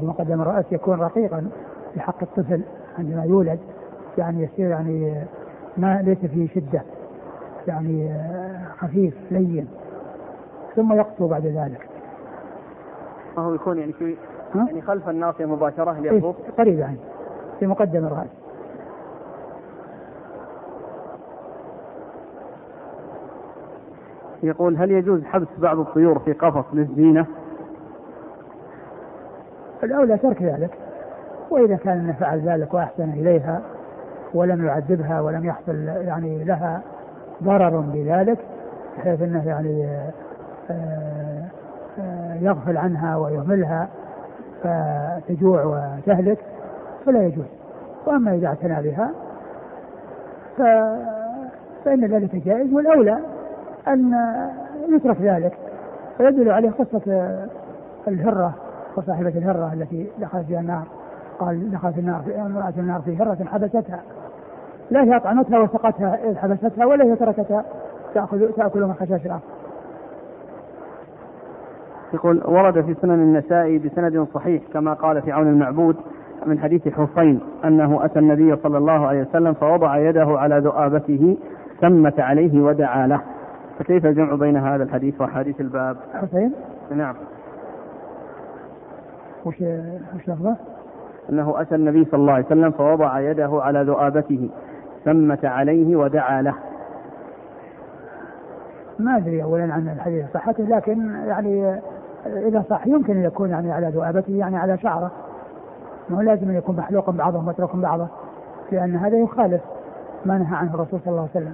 في مقدم الرأس يكون رقيقا في حق الطفل عندما يولد. يعني يصير يعني ما ليس فيه شدة. يعني خفيف لين. ثم يقسو بعد ذلك. ما هو يكون يعني في يعني خلف الناصية مباشرة إيه قريب يعني في مقدم الرأس. يقول هل يجوز حبس بعض الطيور في قفص للزينة؟ الأولى ترك ذلك وإذا كان فعل ذلك وأحسن إليها ولم يعذبها ولم يحصل يعني لها ضرر بذلك بحيث أنه يعني آه، آه، يغفل عنها ويهملها فتجوع وتهلك فلا يجوز. وأما إذا اعتنى بها ف... فإن ذلك جائز والأولى أن يترك ذلك ويدل عليه قصة الهرة وصاحبه الهرة التي دخلت فيها النار قال دخلت النار في امراه النار في هرة حبستها لا هي أطعمتها وسقتها حبستها ولا هي تركتها تأكل تاكل من خشاش الأرض يقول ورد في سنن النسائي بسند صحيح كما قال في عون المعبود من حديث حسين أنه أتى النبي صلى الله عليه وسلم فوضع يده على ذؤابته ثمت عليه ودعا له فكيف الجمع بين هذا الحديث وحديث الباب؟ حسين؟ نعم. وش وش لفظه؟ أنه أتى النبي صلى الله عليه وسلم فوضع يده على ذؤابته ثمت عليه ودعا له. ما أدري اولا عن الحديث صحته لكن يعني إذا صح يمكن أن يكون يعني على ذؤابته يعني على شعره ما هو لازم أن يكون محلوقا بعضه متروك بعضه لأن هذا يخالف ما نهى عنه الرسول صلى الله عليه وسلم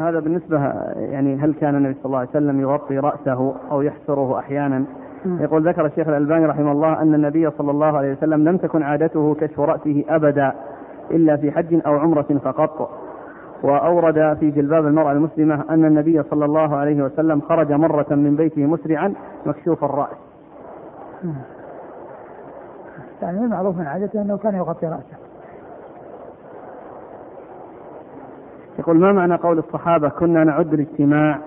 هذا بالنسبة يعني هل كان النبي صلى الله عليه وسلم يغطي رأسه أو يحسره أحيانا؟ يقول ذكر الشيخ الألباني رحمه الله أن النبي صلى الله عليه وسلم لم تكن عادته كشف رأسه أبدا إلا في حج أو عمرة فقط. وأورد في جلباب المرأة المسلمة أن النبي صلى الله عليه وسلم خرج مرة من بيته مسرعا مكشوف الرأس. يعني المعروف من عادته أنه كان يغطي رأسه. يقول ما معنى قول الصحابة كنا نعد الاجتماع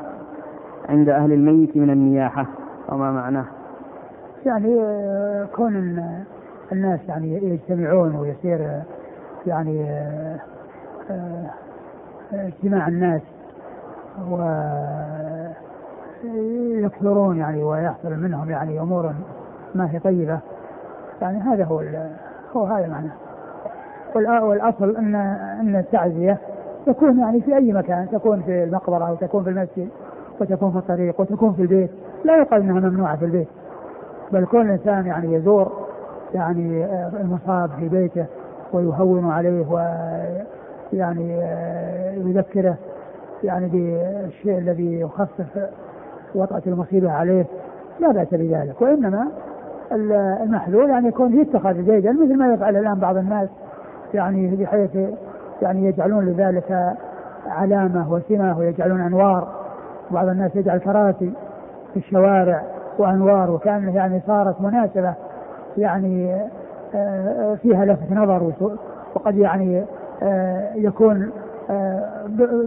عند أهل الميت من النياحة وما معناه؟ يعني آه، كون الناس يعني يجتمعون ويصير يعني آه، آه، اجتماع الناس ويكثرون يعني ويحصل منهم يعني أمور ما هي طيبة يعني هذا هو هو هذا معناه. والأصل إن إن التعزية تكون يعني في أي مكان تكون في المقبرة أو تكون في المسجد وتكون في الطريق وتكون في البيت. لا يقال إنها ممنوعة في البيت بل كل إنسان يعني يزور يعني المصاب في بيته ويهون عليه يعني آه، يذكره يعني بالشيء الذي يخفف وطأة المصيبة عليه. لا بأس بذلك. وإنما المحلول يعني يكون يتخذ جيدا مثل ما يفعل الآن بعض الناس يعني بحيث يعني يجعلون لذلك علامة وسمة ويجعلون أنوار. بعض الناس يجعل كراسي في الشوارع وأنوار وكأنه يعني صارت مناسبة يعني آه، فيها لفت نظر وقد يعني آه، يكون آه،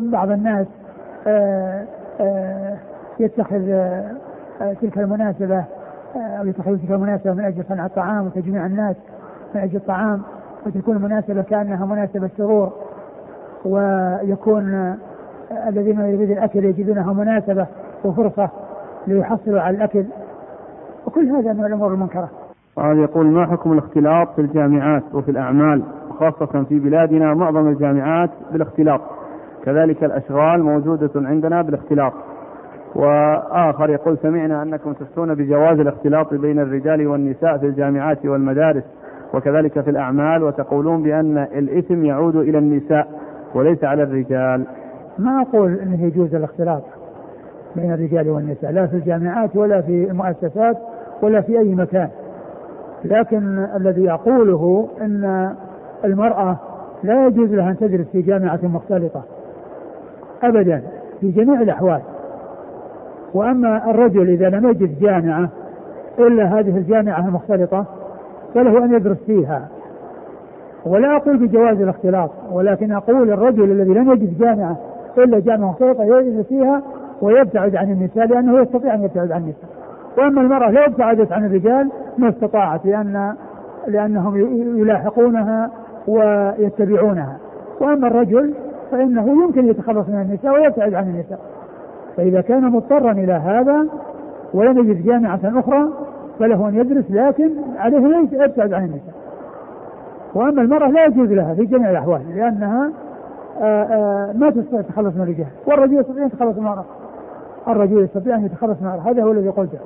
بعض الناس يتخذ تلك المناسبة أو يتخذ تلك المناسبة من أجل صنع الطعام وتجميع الناس من أجل الطعام. وتكون المناسبة كأنها مناسبة سرور ويكون الذين يريدون الأكل يجدونها مناسبة وفرصة ليحصلوا على الأكل. وكل هذا من الأمور المنكرة. وهذا يقول ما حكم الاختلاط في الجامعات وفي الأعمال خاصة في بلادنا معظم الجامعات بالاختلاط؟ كذلك الأشغال موجودة عندنا بالاختلاط. وآخر يقول سمعنا أنكم تفتون بجواز الاختلاط بين الرجال والنساء في الجامعات والمدارس. وكذلك في الأعمال وتقولون بأن الإثم يعود إلى النساء وليس على الرجال. ما أقول أنه يجوز الاختلاط بين الرجال والنساء لا في الجامعات ولا في المؤسسات ولا في أي مكان. لكن الذي أقوله أن المرأة لا يجوز لها أن تدرس في جامعة مختلطة أبدا في جميع الأحوال. وأما الرجل إذا لم يجد جامعة إلا هذه الجامعة المختلطة فله أن يدرس فيها. ولا أقول بجواز الاختلاط ولكن أقول الرجل الذي لم يجد جامعة إلا جامعة مختلطة يجلس فيها ويبتعد عن النساء لأنه يستطيع أن يبتعد عن النساء. وأما المرأة لو ابتعدت عن الرجال ما استطاعت لأن لأنهم يلاحقونها ويتبعونها. وأما الرجل فإنه يمكن يتخلص من النساء ويبتعد عن النساء. فإذا كان مضطرا إلى هذا ولم يجد جامعة أخرى فله أن يدرس لكن عليه ليس يبتعد عن النساء. وأما المرأة لا يجوز لها في جميع الأحوال لأنها آآ آآ ما تستطيع التخلص من الرجال. والرجل يستطيع أن يتخلص من المرأة. الرجل يستطيع أن يتخلص من المرأة. هذا هو الذي قلته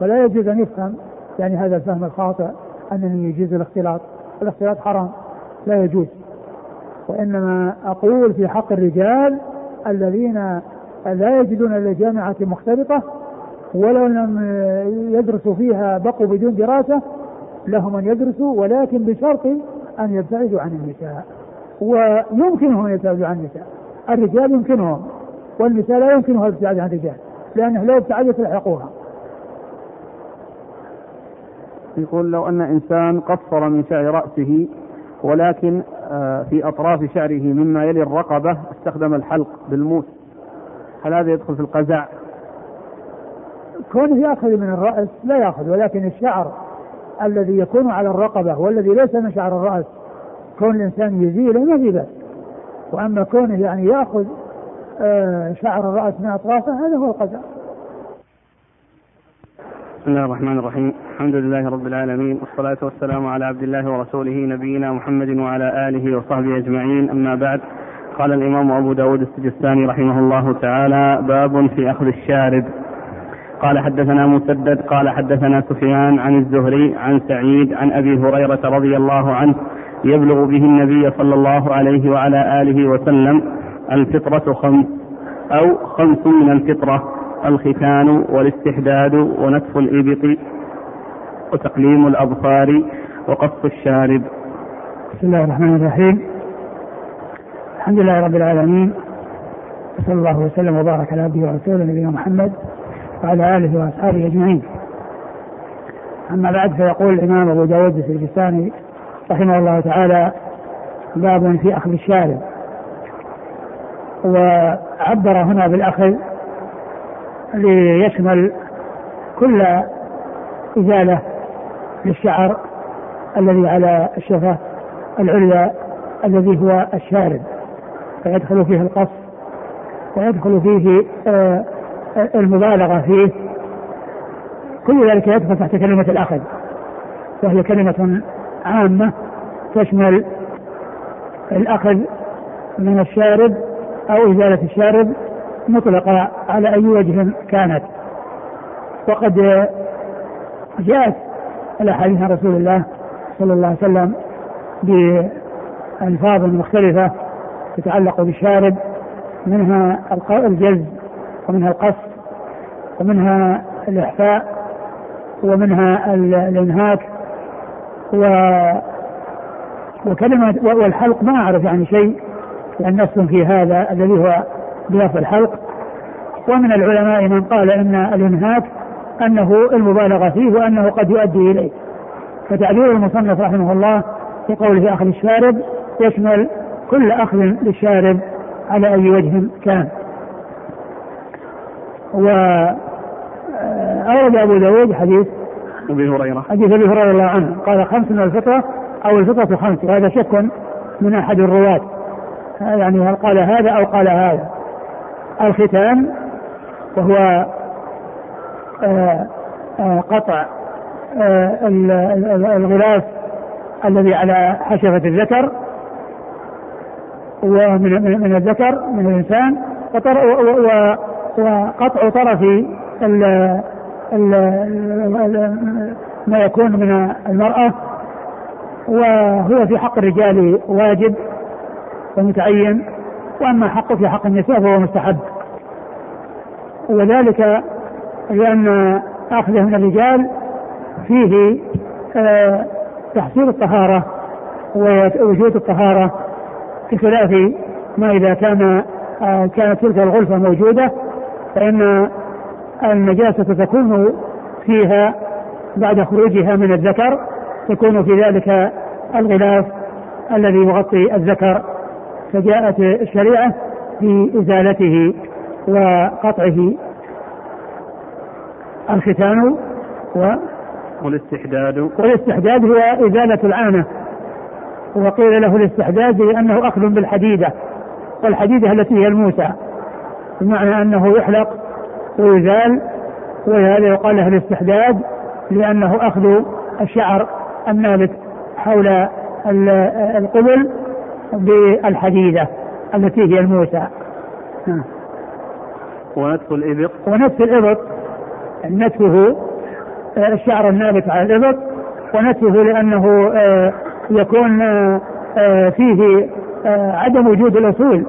فلا يجوز أن يفهم يعني هذا الفهم الخاطئ أنني يجوز الاختلاط. الاختلاط حرام. لا يجوز. وإنما أقول في حق الرجال الذين لا يجدون الا جامعه مختلطه ولو لم يدرسوا فيها بقوا بدون دراسة لهم أن يدرسوا ولكن بشرط أن يبتعدوا عن النساء. ويمكنهم أن يبتعدوا عن النساء. الرجال يمكنهم والنساء لا يمكنها الابتعاد عن الرجال لأنه لو ابتعدت لحقوها. يقول لو أن إنسان قصر من شعر رأسه ولكن آه، في أطراف شعره مما يلي الرقبة استخدم الحلق بالموس. هل هذا يدخل في القزع؟ كونه يأخذ من الرأس لا يأخذ ولكن الشعر الذي يكون على الرقبة والذي ليس من شعر الرأس كون الإنسان يزيله ما في بأس. وأما كونه يعني يأخذ آه، شعر الرأس من أطرافه هذا هو القزع. بسم الله الرحمن الرحيم. الحمد لله رب العالمين والصلاة والسلام على عبد الله ورسوله نبينا محمد وعلى آله وصحبه أجمعين. أما بعد قال الإمام أبو داود السجستاني رحمه الله تعالى باب في أخذ الشارب. قال حدثنا مسدد قال حدثنا سفيان عن الزهري عن سعيد عن أبي هريرة رضي الله عنه يبلغ به النبي صلى الله عليه وعلى آله وسلم الفطرة خمس أو خمس من الفطرة الختان والاستحداد ونتف الإبط وتقليم الأظفار وقص الشارب. بسم الله الرحمن الرحيم. الحمد لله رب العالمين وصلى الله وسلم وبارك على عبده ورسوله نبينا محمد وعلى آله وأصحابه أجمعين. أما بعد فيقول الإمام أبو داود السجستاني رحمه الله تعالى باب في أخذ الشارب وعبر هنا بالأخذ ليشمل كل إزالة للشعر الذي على الشفه العليا الذي هو الشارب فيدخل فيه القص ويدخل فيه آه، المبالغة فيه كل ذلك يدخل تحت كلمة الأخذ وهي كلمة عامة تشمل الأخذ من الشارب أو إزالة الشارب مطلقة على أي وجه كانت. وقد جاءت الأحاديث عن رسول الله صلى الله عليه وسلم بألفاظ مختلفة تتعلق بالشارب منها الجز ومنها القص ومنها الإحفاء ومنها الإنهاك و وكلمة والحلق ما أعرف يعني شيء لأن نص في هذا الذي هو بلفظ الحلق. ومن العلماء من قال إن الإنهاك أنه المبالغة فيه وأنه قد يؤدي إليه. فتعبير المصنف رحمه الله في قوله أخذ الشارب يشمل كل أخذ للشارب على أي وجه كان. و أورد أبو داود حديث أبي هريرة. حديث أبي هريرة الله عنه. قال خمس من الفطرة أو الفطرة خمس. وهذا شك من أحد الرواة. يعني هل قال هذا أو قال هذا. الختان وهو آه، آه، قطع آه، الغلاف الذي على حشفة الذكر. ومن من الذكر من الإنسان. وقطع طرف ال ال ما يكون من المرأة وهو في حق الرجال واجب ومتعين وأما حقه في حق النساء فهو مستحب. وذلك لأن اخذه من الرجال فيه آه، تحصيل الطهارة ووجود الطهارة بخلاف ما إذا كان آه، كانت تلك الغلفه موجودة فان النجاسه تكون فيها بعد خروجها من الذكر تكون في ذلك الغلاف الذي يغطي الذكر. فجاءت الشريعة بإزالته وقطعه. الختان و والاستحداد. والاستحداد هو إزالة العانة وقيل له الاستحداد لأنه أخذ بالحديدة والحديدة التي هي الموسى. بمعنى أنه يحلق ويزال ولهذا يقال له الاستحداد لأنه أخذ الشعر النابت حول القبل بالحديدة التي هي الموسى. ونتف الإبط. ونتف الإبط. نتفه آه، الشعر النابت على الإبط. ونتفه لأنه آه، يكون آه، فيه عدم وجود الأصول.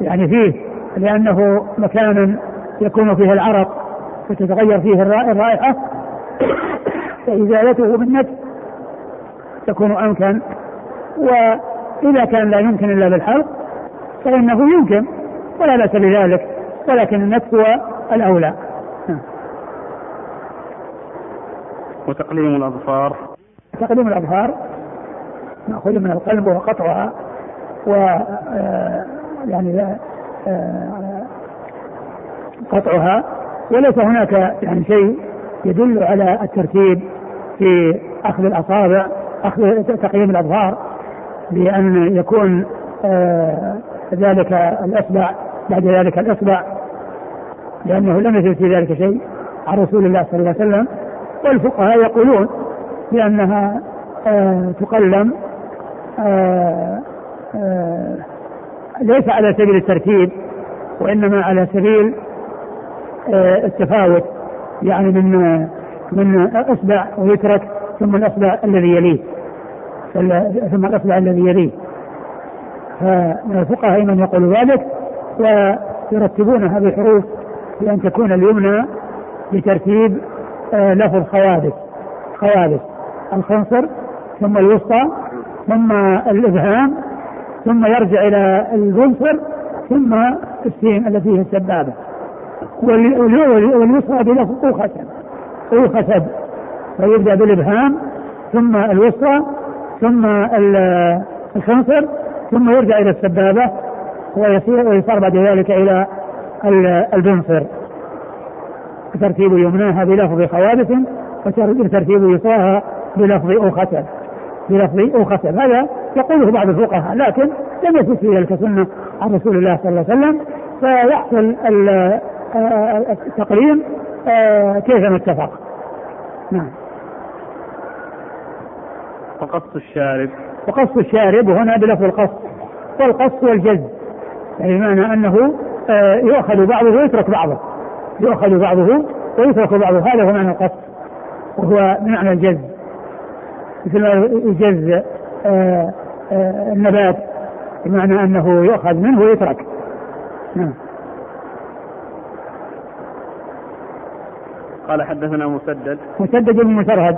يعني فيه لأنه مكان يكون فيه العرق وتتغير فيه الرائحة. فإزالته بالنتف تكون أمكن. وإذا كان لا يمكن إلا بالحلق فإنه يمكن ولا بأس بذلك ولكن النتف هو الأولى. وتقليم الأظفار. تقليم الأظفار نأخذ من القلب وقطعها و آه، يعني قطعها وليس هناك يعني شيء يدل على الترتيب في أخذ الأصابع أخذ تقليم الأظفار بأن يكون آه ذلك الإصبع بعد ذلك الإصبع لأنه لم يثبت في ذلك شيء عن رسول الله صلى الله عليه وسلم. والفقهاء يقولون بأنها آه تقلم آه آه ليس على سبيل الترتيب وإنما على سبيل آه التفاوت يعني من من أصبع ويترك ثم الأصبع الذي يليه. ثم الأصبع الذي يليه. فمن الفقهاء من يقول ذلك ويرتبونها بحروف بأن تكون اليمنى بترتيب آه، لفظ خوابس خوابس الخنصر ثم الوسطى ثم الإبهام ثم يرجع إلى البنصر ثم السين التي هي السبابة. واليسرى بلفظ أوخسب أوخسب فيبدأ بالإبهام ثم الوسطى ثم الخنصر ثم يرجع إلى السبابة ويصير ويصار بعد ذلك إلى البنصر ترتيب يمناها بلفظ خوابث وترتيب يسراها بلفظ أوخسب بلفظ أوخسب هذا يقوله بعض الفقهاء لكن لم يثبت في ذلك سنة عن رسول الله صلى الله عليه وسلم. فيحصل التقليم آه، كيف اتفق. نعم. وقص الشارب. وقص الشارب هنا بلفظ القص والقص والجز يعني بمعنى أنه آه، يؤخذ بعضه ويترك بعضه. يؤخذ بعضه ويترك بعضه. هذا هو معنى القص وهو بمعنى الجز. مثل ما يجز آه، النبات بمعنى أنه يؤخذ منه ويترك نعم قال حدثنا مسدد مسدد بن مسرهد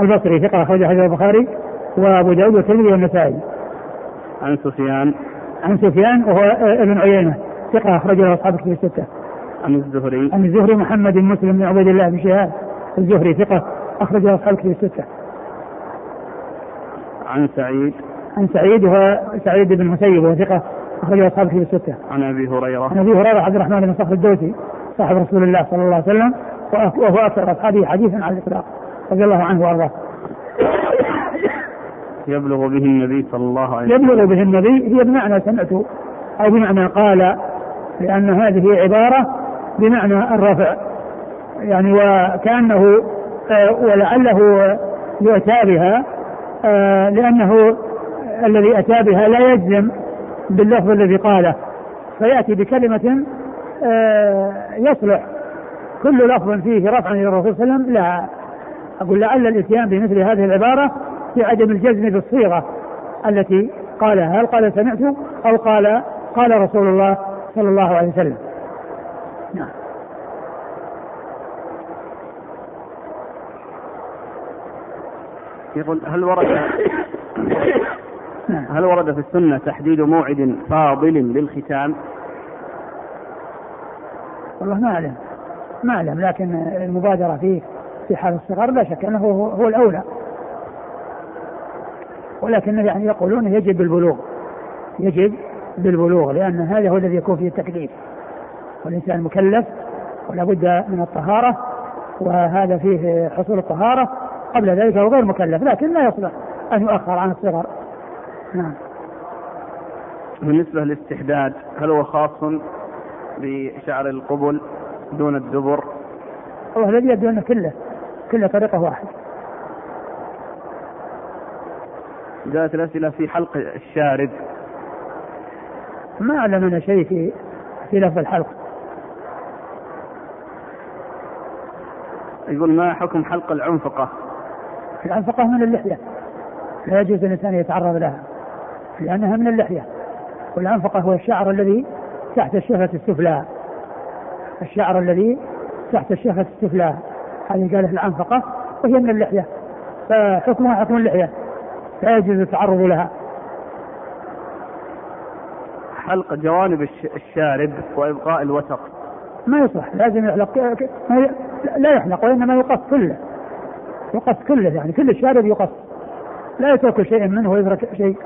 البصري ثقة أخرج حديث البخاري وأبو داود والترمذي والنسائي. عن سفيان عن سفيان وهو ابن عيينة ثقة أخرجه أصحاب الكتب الستة. عن الزهري عن الزهري محمد بن مسلم بن عبيد الله بن شهاب الزهري ثقة أخرجه أصحاب الكتب الستة. عن سعيد. عن سعيد وهو سعيد بن مسيب وهو ثقة أخرجه أصحاب الكتب الستة. عن أبي هريرة. عن أبي هريرة عبد الرحمن بن صخر الدوسي صاحب رسول الله صلى الله عليه وسلم وهو أكثر أصحابه حديثا على الإطلاق رضي الله عنه وأرضاه. يبلغ به النبي صلى الله عليه وسلم. يبلغ به النبي هي بمعنى سمعت أو بمعنى قال لأن هذه عبارة بمعنى الرفع. يعني وكأنه آه، ولعله يؤتى بها لأنه الذي أتى بها لا يجزم باللفظ الذي قاله فيأتي بكلمة آه، يصلح كل لفظ فيه رفعا إلى الرسول صلى الله عليه وسلم. لا أقول لعل الإتيان بمثل هذه العبارة في عدم الجزم بالصيغه التي قالها. هل قال سمعت أو قال قال رسول الله صلى الله عليه وسلم؟ نعم. يقول هل ورد نعم. هل ورد في السنة تحديد موعد فاضل للختام؟ والله ما أعلم ما أعلم لكن المبادرة فيه في حال الصغر لا شك أنه هو الأولى ولكن يعني يقولون يجب بالبلوغ يجب بالبلوغ لأن هذا هو الذي يكون فيه التكليف والإنسان مكلف ولا بد من الطهارة وهذا فيه حصول الطهارة قبل ذلك هو غير مكلف لكن لا يصلح أن يؤخر عن الصغر. نعم. بالنسبة للاستحداد هل هو خاص بشعر القبل دون الدبر؟ الله الذي يبدو أنه كله كله طريقة واحد جاءت الأسئلة في حلق الشارب ما علمنا شيء في في لفظ الحلق. يقول ما حكم حلق العنفقة؟ العنفقة من اللحية. لا يجوز الإنسان يتعرض لها لأنها من اللحية. والعنفقة هو الشعر الذي تحت الشفة السفلى. الشعر الذي تحت الشفة السفلى. هذه قالت العنفقة وهي من اللحية. فحكمها حكم اللحية. لا يجوز التعرض لها. حلق جوانب الشارب وإبقاء الوسط ما يصلح. لازم يحلق لا يحلق وإنما يقص كله يقص كله يعني كل الشارب يقص. لا يترك شيء منه ويترك شيء.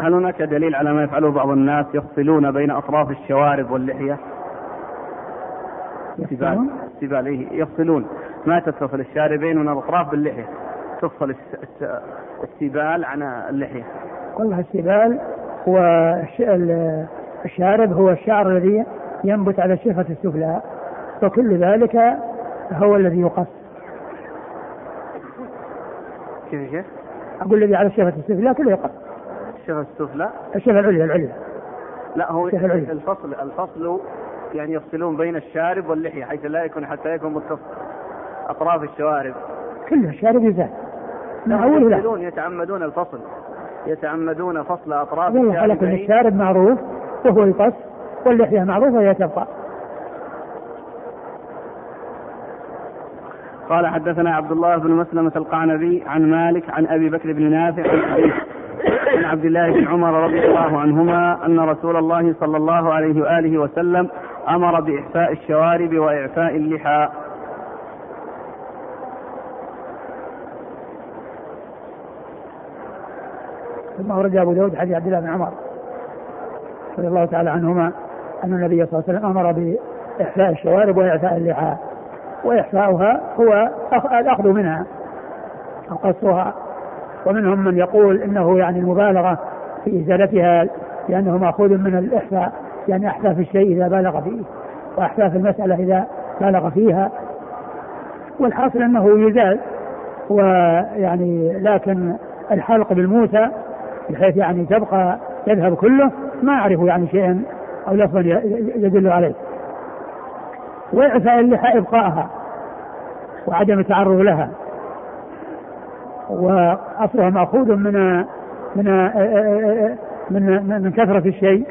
هل هناك دليل على ما يفعله بعض الناس يفصلون بين أطراف الشوارب واللحية؟ يفصلون؟ استبال إيه يفصلون. ما تتصل الشاربين من الأطراف باللحية؟ تفصل السبال عن اللحية. والله السبال والشارب هو الشعر الذي ينبت على الشفة السفلى وكل ذلك هو الذي يقص كيف يا أقول الذي على الشفة السفلى كله يقص الشفة السفلى الشفة العليا العليا. لا هو الفصل الفصل يعني يفصلون بين الشارب واللحية حيث لا يكون حتى يكون متصل أطراف الشوارب. كله الشارب يزال. من أوله لا. يتعمدون الفصل. يتعمدون فصل على كل الشارب معروف وهو يقص واللحية معروفة وهي تبقى. قال حدثنا عبد الله بن مسلمة القعنبي عن مالك عن أبي بكر بن نافع عن عبد الله بن عمر رضي الله عنهما أن رسول الله صلى الله عليه وآله وسلم أمر بإحفاء الشوارب وإعفاء اللحى. ثم أورد أبو داود حديث عبد الله بن عمر رضي الله تعالى عنهما أن النبي صلى الله عليه وسلم أمر بإحفاء الشوارب وإعفاء اللحى. وإحفاؤها هو الأخذ منها أو قصها ومنهم من يقول إنه يعني المبالغة في إزالتها لأنه مأخوذ من الإحفاء يعني أحفاء في الشيء إذا بالغ فيه وأحفاء في المسألة إذا بالغ فيها. والحاصل أنه يزال ويعني لكن الحلق بالموسى بحيث يعني تبقى يذهب كله ما أعرف يعني شيئا أو لفظا يدل عليه. وإعفاء اللحى إبقائها وعدم التعرض لها. وأصلها مأخوذ من من من من كثرة الشيء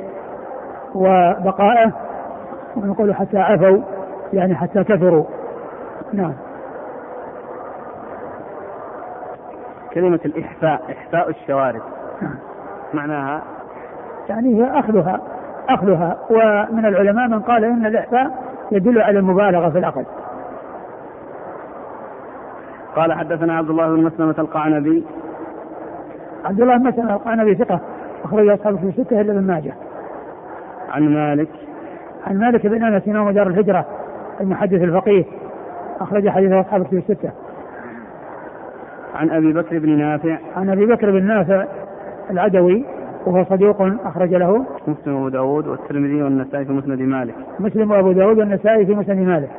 وبقائه. ونقول حتى عفوا يعني حتى كثروا. نعم. كلمة الإحفاء إحفاء الشوارب. نعم. معناها؟ يعني هي أخذها أخذها. ومن العلماء من قال إن الإحفاء يدل على المبالغة في الأخذ قال حدثنا عبد الله بن مسلمة القعنبي. عبد الله بن مسلمة القعنبي ثقة أخرج أصحابه في ستة إلا ابن ماجه. عن مالك. عن مالك بن أنس إمام دار الهجرة المحدث الفقيه أخرج حديث أصحابه في ستة عن أبي بكر بن نافع. عن أبي بكر بن نافع العدوي وهو صديق أخرج له مسلم وأبو داود والترمذي والنسائي في مسند مالك. مسلم وأبو داود والنسائي في مسند مالك.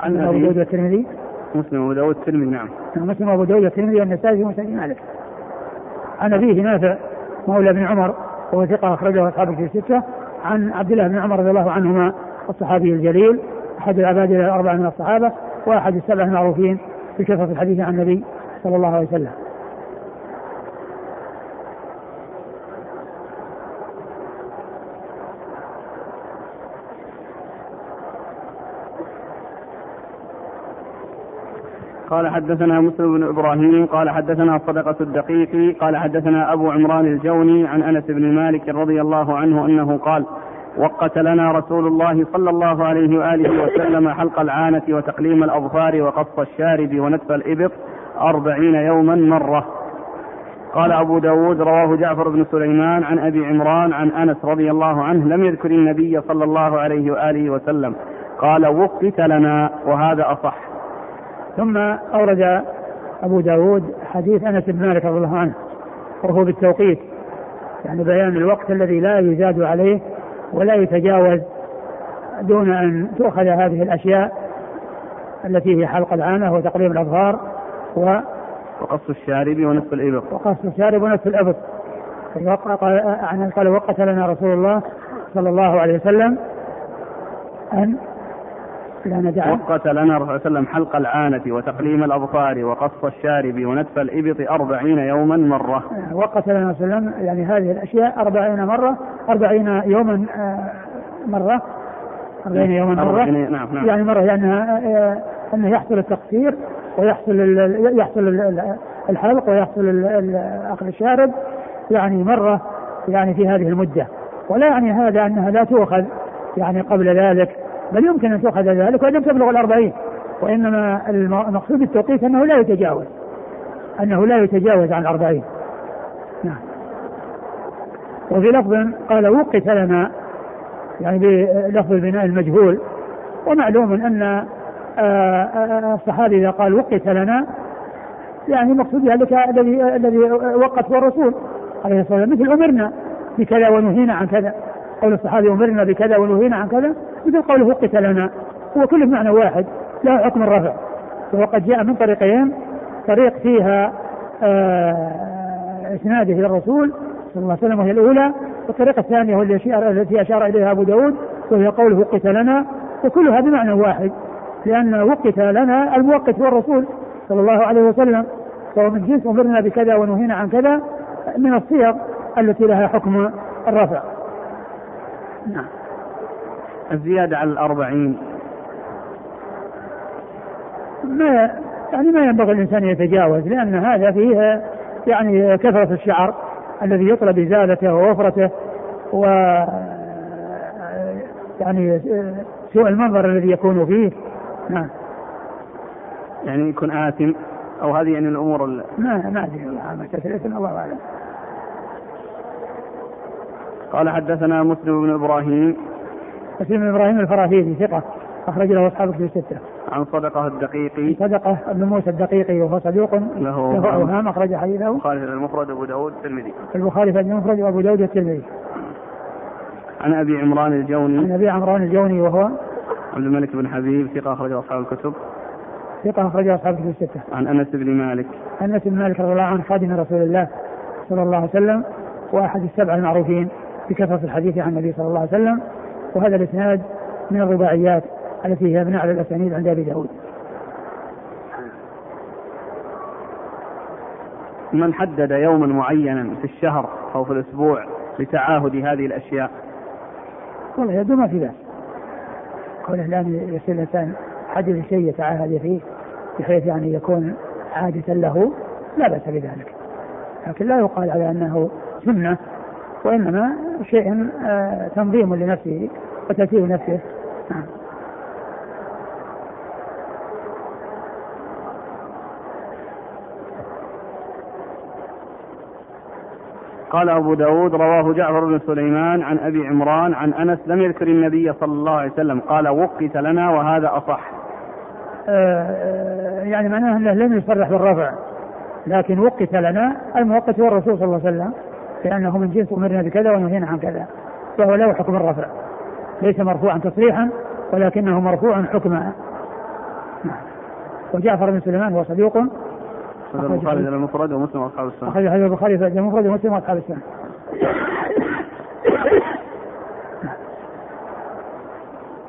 عن أبو داود والترمذي. مسلم وأبو داود والترمذي نعم. مسلم وأبو داود والترمذي والنسائي في مسند مالك. عن أبيه نافع مولى بن عمر وهو ثقة أخرجه اصحابه في الستة. عن عبد الله بن عمر رضي الله عنهما الصحابي الجليل. أحد العباد الأربعة من الصحابة وأحد السبع المعروفين بكثره الحديث عن النبي صلى الله عليه وسلم. قال حدثنا مسلم بن إبراهيم قال حدثنا صدقة الدقيق قال حدثنا أبو عمران الجوني عن أنس بن مالك رضي الله عنه أنه قال وقت لنا رسول الله صلى الله عليه وآله وسلم حلق العانة وتقليم الأظفار وقص الشارب ونتف الإبط أربعين يوما مرة. قال أبو داود رواه جعفر بن سليمان عن أبي عمران عن أنس رضي الله عنه لم يذكر النبي صلى الله عليه وآله وسلم. قال وقت لنا وهذا أصح. ثم أورد أبو داود حديث أنس بن مالك رضي الله عنه وهو بالتوقيت يعني بيان الوقت الذي لا يزاد عليه ولا يتجاوز دون أن تؤخذ هذه الأشياء التي هي حلق العانة وتقليم الأظهار و وقص الشارب ونصف الإبط. وقص الشارب ونصف الإبط. عن قال وقت لنا رسول الله صلى الله عليه وسلم أن لا ندع. وقت لنا رسول الله صلى الله عليه وسلم حلق العانة وتقليم الأظفار وقص الشارب ونتف الإبط أربعين يوما مرة. وقت لنا صلى الله عليه وسلم يعني هذه الأشياء أربعين مرة أربعين يوما آه، مرة. أربعين يوما مرة. نعم نعم. يعني مرة يعني أنه يحصل التقصير ويحصل يحصل الحلق ويحصل أخذ الشارب يعني مرة يعني في هذه المدة. ولا يعني هذا أنها لا تؤخذ يعني قبل ذلك. بل يمكن أن تؤخذ ذلك وإن لم تبلغ الأربعين وإنما المقصود بالتوقيت أنه لا يتجاوز أنه لا يتجاوز عن الأربعين. نعم. وفي لفظ قال وقت لنا يعني بلفظ البناء المجهول ومعلوم أن الصحابي إذا قال وقت لنا يعني مقصود ذلك الذي الذي وقته الرسول عليه الصلاة والسلام مثل أمرنا بكذا ونهينا عن كذا قول الصحابي أمرنا بكذا ونهينا عن كذا. مثل قوله وقت لنا. هو كله بمعنى واحد له حكم الرفع. وهو قد جاء من طريقين طريق فيها آه إسناده إلى الرسول صلى الله عليه وسلم وهي الأولى والطريقة الثانية والتي التي أشار إليها أبو داود وهي قوله وقت لنا. وكلها بمعنى واحد لأن وقت لنا الموقت هو الرسول صلى الله عليه وسلم. وهو من جنس أمرنا بكذا ونهينا عن كذا من الصيغ التي لها حكم الرفع. نعم. الزيادة على الأربعين. ما يعني ما ينبغي الإنسان يتجاوز لأن هذا فيه يعني كثرة الشعر الذي يطلب إزالته ووفرته و يعني سوء المنظر الذي يكون فيه. نعم. يعني يكون آثم أو هذه يعني الأمور ما ما أدري الله مسألة الإثم الله أعلم. قال حدثنا مسلم بن إبراهيم مسلم بن إبراهيم الفراهيدي ثقة أخرج له أصحاب في الستة. عن صدقة الدقيقي. صدقة بن موسى الدقيقي وهو صدوق له, له أوهام أخرج حديثه. البخاري المفرد أبو داود الترمذي. البخاري في المفرد وأبو داود الترمذي. عن أبي عمران الجوني. عن أبي عمران الجوني وهو عبد الملك بن حبيب ثقة أخرج أصحاب الكتب. ثقة أخرج أصحاب الكتب الستة. عن أنس بن مالك. أنس بن مالك رضي الله عنه خادم رسول الله صلى الله عليه وسلم وأحد السبع المعروفين بكثرة الحديث عن النبي صلى الله عليه وسلم وهذا الإسناد من الرباعيات التي هي من أعلى الأسانيد عند أبي داود. من حدد يوما معينا في الشهر أو في الأسبوع لتعاهد هذه الأشياء؟ والله يبدو ما في بأس. كونه الآن يصير الإنسان حدد شيء يتعاهد فيه بحيث يعني يكون عادة له لا بأس بذلك. لكن لا يقال على أنه سنة وإنما شيء آه، تنظيم لنفسه وترتيب نفسه. نعم. قال أبو داود رواه جعفر بن سليمان عن أبي عمران عن أنس لم يذكر النبي صلى الله عليه وسلم قال وقت لنا وهذا أصح. آه يعني معناه أنه لم يصرح بالرفع لكن وقت لنا الموقت هو الرسول صلى الله عليه وسلم. لأنه من جنس أمرنا بكذا ونهينا عن كذا فهو له حكم الرفع ليس مرفوعا تصريحا ولكنه مرفوع حكما وجعفر بن سليمان هو صديق البخاري المفرد ومسلم وأصحاب السنة. أخرج حديث البخاري في المفرد ومسلم وأصحاب السنة.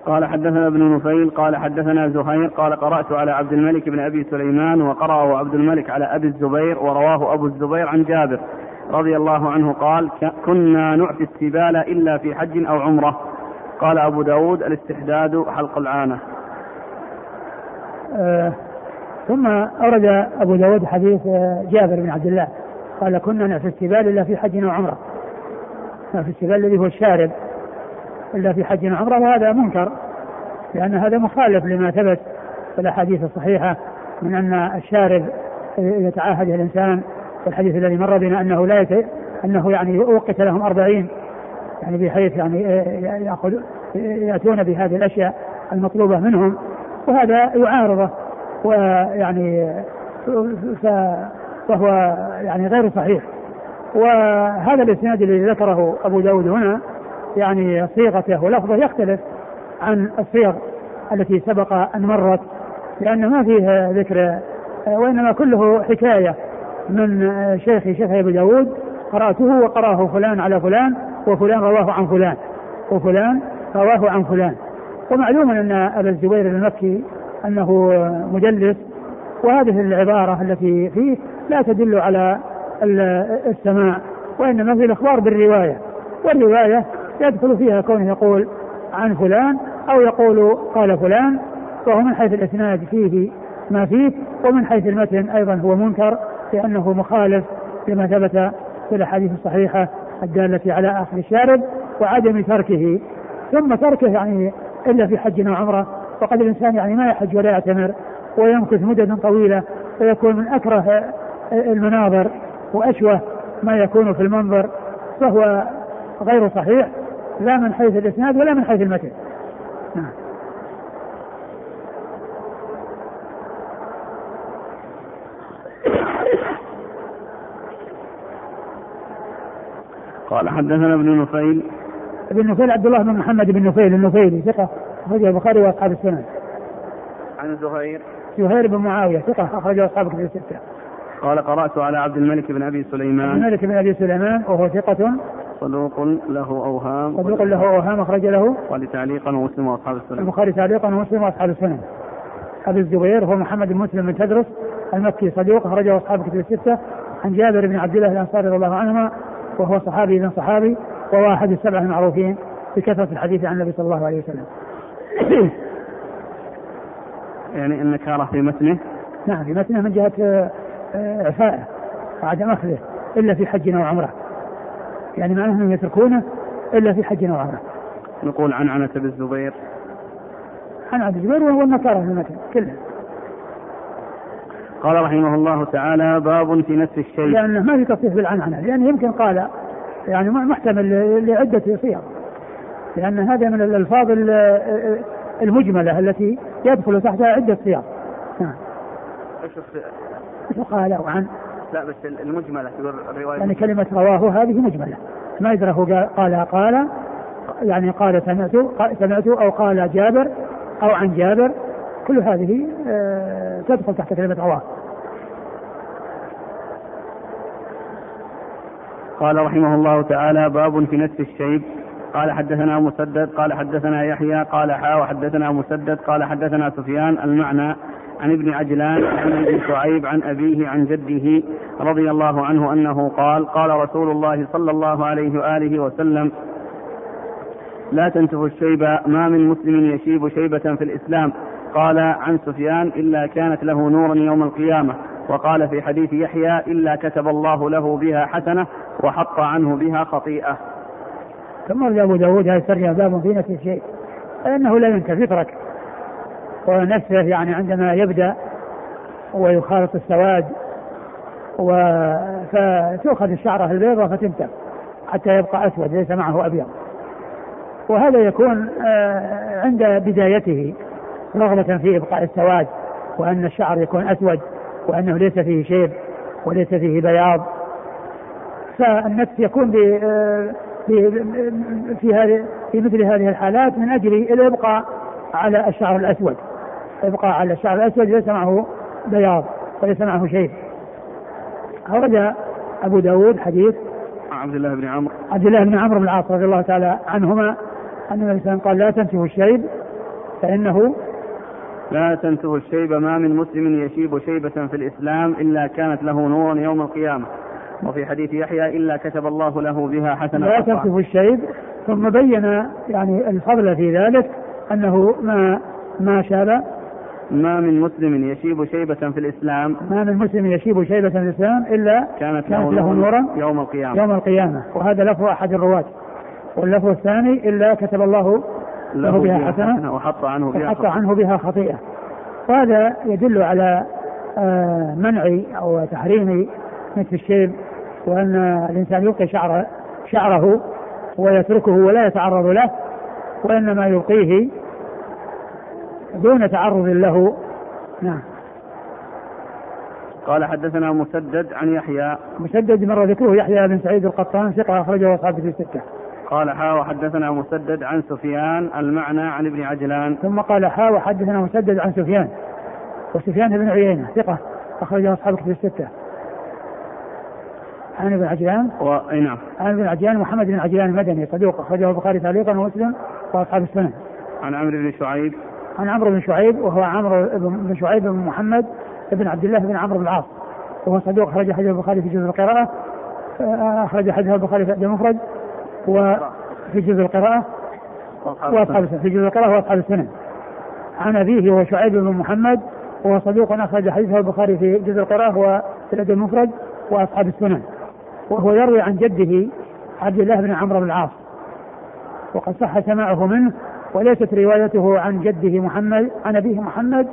قال حدثنا ابن نفيل قال حدثنا زهير قال قرأت على عبد الملك بن أبي سليمان وقرأه عبد الملك على أبي الزبير ورواه أبو الزبير عن جابر رضي الله عنه قال كنا نعطي السبال إلا في حج أو عمرة. قال أبو داود الاستحداد حلق العانة. آه ثم أورد أبو داود حديث آه، جابر بن عبد الله. قال كنا نعطي السبال إلا في حج وعمرة في السبال الذي هو الشارب إلا في حج وعمرة وهذا منكر لأن هذا مخالف لما ثبت في الأحاديث الصحيحة من أن الشارب يتعاهد الإنسان والحديث الذي مر بنا أنه لا يت... أنه يعني وقت لهم أربعين يعني بحيث يعني آه، يأخذ يأتون بهذه الأشياء المطلوبة منهم وهذا يعارضه ويعني فهو يعني غير صحيح. وهذا الإسناد الذي ذكره أبو داود هنا يعني صيغته ولفظه يختلف عن الصيغ التي سبق أن مرت لأن ما فيه ذكر وإنما كله حكاية. من شيخ شيخ ابو داود قرأته وقرأه فلان على فلان وفلان رواه عن فلان وفلان رواه عن فلان. ومعلوم أن أبا الزبير المكي أنه مدلس وهذه العبارة التي فيه لا تدل على السماع وإنما في الأخبار بالرواية. والرواية يدخل فيها كونه يقول عن فلان أو يقول قال فلان وهو من حيث الإسناد فيه ما فيه ومن حيث المتن أيضا هو منكر لأنه مخالف لما ثبت في الأحاديث الصحيحة الدالة على اخر الشارب وعدم تركه. ثم تركه يعني إلا في حج وعمرة وقد الإنسان يعني ما يحج ولا يعتمر ويمكث مدة طويلة ويكون من أكره المناظر وأشوه ما يكون في المنظر فهو غير صحيح لا من حيث الإسناد ولا من حيث المتن. قال حدثنا ابن نفيل. ابن نفيل عبد الله بن محمد بن نفيل النفيلي ثقة أخرجه البخاري وأصحاب السنن. عن زهير. زهير بن معاوية ثقة أخرجه أصحاب كتب الستة. قال قرأت على عبد الملك بن أبي سليمان. عبد الملك بن أبي سليمان وهو ثقة. صدوق له أوهام. صدوق له أوهام أخرج له. البخاري تعليقا ومسلم وأصحاب السنن. البخاري تعليقا ومسلم وأصحاب السنن. أبي الزبير هو محمد بن مسلم بن تدرس المكي صدوق أخرجه أصحاب كتب الستة. عن جابر بن عبد الله الأنصاري رضي الله عنهما وهو صحابي بن صحابي وواحد السبعة المعروفين بكثرة الحديث عن النبي صلى الله عليه وسلم. يعني النكارة في متنه؟ نعم في متنه من جهة آه، إعفائه وعدم أخذه إلا في حج وعمرة يعني معناه أنهم يتركونه إلا في حج وعمرة نقول عن عنة بن الزبير. عن عبد الزبير وهو النكارة في المتن كله قال رحمه الله تعالى باب في نفس الشيء. لأنه ما في تصريح بالعنعنة لأنه يمكن قال يعني محتمل لعدة صيغ. لأن هذا من الألفاظ المجملة التي يدخل تحتها عدة صيغ. نعم. إيش قال أو عن؟ لا بس المجملة الرواية يعني كلمة رواه هذه مجملة. ما يدره قال قال يعني قال سمعت سمعت أو قال جابر أو عن جابر. كل هذه آه، تدخل تحت كلمة رواه قال رحمه الله تعالى باب في نفس الشيب. قال حدثنا مسدد قال حدثنا يحيى قال حا وحدثنا مسدد قال حدثنا سفيان المعنى عن ابن عجلان عن ابن شعيب عن أبيه عن جده رضي الله عنه أنه قال قال رسول الله صلى الله عليه وآله وسلم لا تنتف الشيب ما من مسلم يشيب شيبة في الإسلام قال عن سفيان إلا كانت له نورا يوم القيامة وقال في حديث يحيى إلا كتب الله له بها حسنة وحط عنه بها خطيئة. ثم أبو داود هذه الترجمة باب في نفس الشيء فإنه لا ينكر يترك. ونفسه يعني عندما يبدأ ويخالط السواد و... فتؤخذ الشعرة البيضاء فتنتف حتى يبقى أسود ليس معه أبيض. وهذا يكون آه، عند بدايته. رغبة في إبقاء السواد وأن الشعر يكون أسود وأنه ليس فيه شيب وليس فيه بياض. فالنفس يكون آه، في في هذه في مثل هذه الحالات من أجل الإبقاء على الشعر الأسود. إبقاء على الشعر الأسود ليس معه بياض وليس معه شيء أورد أبو داود حديث عبد الله بن عمرو. عبد الله بن عمرو بن العاص رضي الله تعالى عنهما أن وسلم قال لا تنتفوا الشيب فإنه لا تنتفوا الشيب ما من مسلم يشيب شيبة في الإسلام إلا كانت له نورا يوم القيامة. وفي حديث يحيى إلا كتب الله له بها حسنة لا تنتف الشيب. ثم بين يعني الفضل في ذلك أنه ما ما شاب. ما من مسلم يشيب شيبة في الإسلام. ما من مسلم يشيب شيبة في الإسلام إلا كانت, كانت له نورا يوم القيامة. يوم القيامة. وهذا لفظ أحد الرواة. واللفظ الثاني إلا كتب الله له بها حسنة وحط عنه بها وحط عنه بها خطيئة. وهذا يدل على آه، منع أو تحريم مثل الشيب وأن الإنسان يبقي شعر شعره ويتركه ولا يتعرض له وإنما يبقيه دون تعرض له. نعم. قال حدثنا مسدد عن يحيى. مسدد مر ذكره يحيى بن سعيد القطان ثقة أخرجه أصحابه في الستة. قال حا وحدثنا مسدد عن سفيان المعنى عن ابن عجلان. ثم قال حا وحدثنا مسدد عن سفيان. وسفيان بن عيينة ثقة أخرجه أصحاب في الستة. عن ابن عجلان؟ و... نعم. عن ابن عجلان محمد بن عجلان المدني صدوق أخرجه البخاري تعليقا ومسلم وأصحاب السنن. عن عمرو بن شعيب. عن عمرو بن شعيب وهو عمرو بن شعيب بن محمد بن عبد الله بن عمرو بن العاص. وهو صدوق أخرج حديث البخاري في جزء القراءة. أخرج حديث البخاري في المفرد وفي جزء القراءة وأصحاب في جزء القراءة وأصحاب السنن عن أبيه هو شعيب بن محمد وهو صدوق أخرج حديثه البخاري في جزء القراءة وفي الأدب المفرد وأصحاب السنن وهو يروي عن جده عبد الله بن عمرو بن العاص. وقد صح سماعه منه وليست روايته عن جده محمد عن أبيه محمد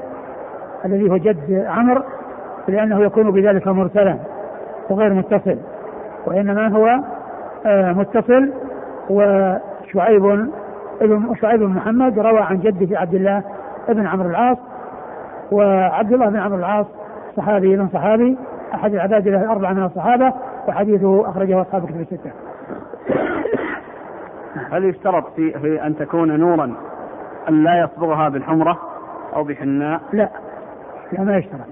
الذي هو جد عمرو لأنه يكون بذلك مرسلا وغير متصل وإنما هو متصل وشعيب ابن شعيب بن محمد روى عن جده عبد الله بن عمرو العاص وعبد الله بن عمرو العاص صحابي من صحابي أحد العباد الاربعه من الصحابة وحديثه أخرجه أصحاب كتب الستة. هل يشترط في, في أن تكون نورا أن لا يصبغها بالحمرة أو بحناء؟ لا لا ما يشترط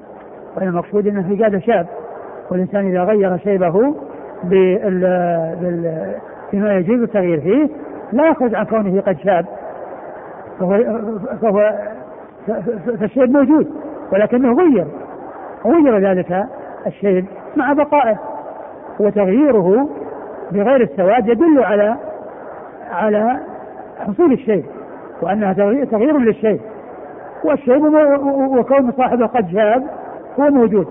والمقصود إنه في شاب والإنسان إذا غير شيبه بال فيما يجوز التغيير فيه لا يخرج عن كونه قد شاب. فهو فهو فالشيب موجود ولكنه غير. غير ذلك الشيب مع بقائه وتغييره بغير السواد يدل على على حصول الشيء وأنها تغيير للشيء والشيب وكون صاحبه قد شاب هو موجود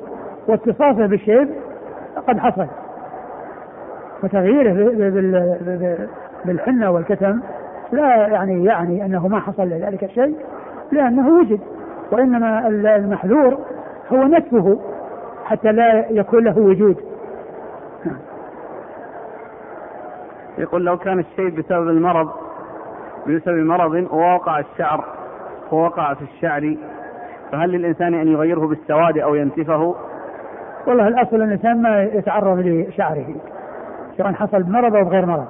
واتصافه بالشيب قد حصل. وتغييره بالحنة والكتم لا يعني يعني أنه ما حصل لذلك الشيء لأنه وجد وإنما المحذور هو نتفه حتى لا يكون له وجود. يقول لو كان الشيء بسبب المرض بسبب مرض ووقع الشعر ووقع في الشعر فهل للإنسان أن يغيره بالسواد أو ينتفه والله الأصل الإنسان ما يتعرض لشعره. سواء حصل بمرض أو بغير مرض.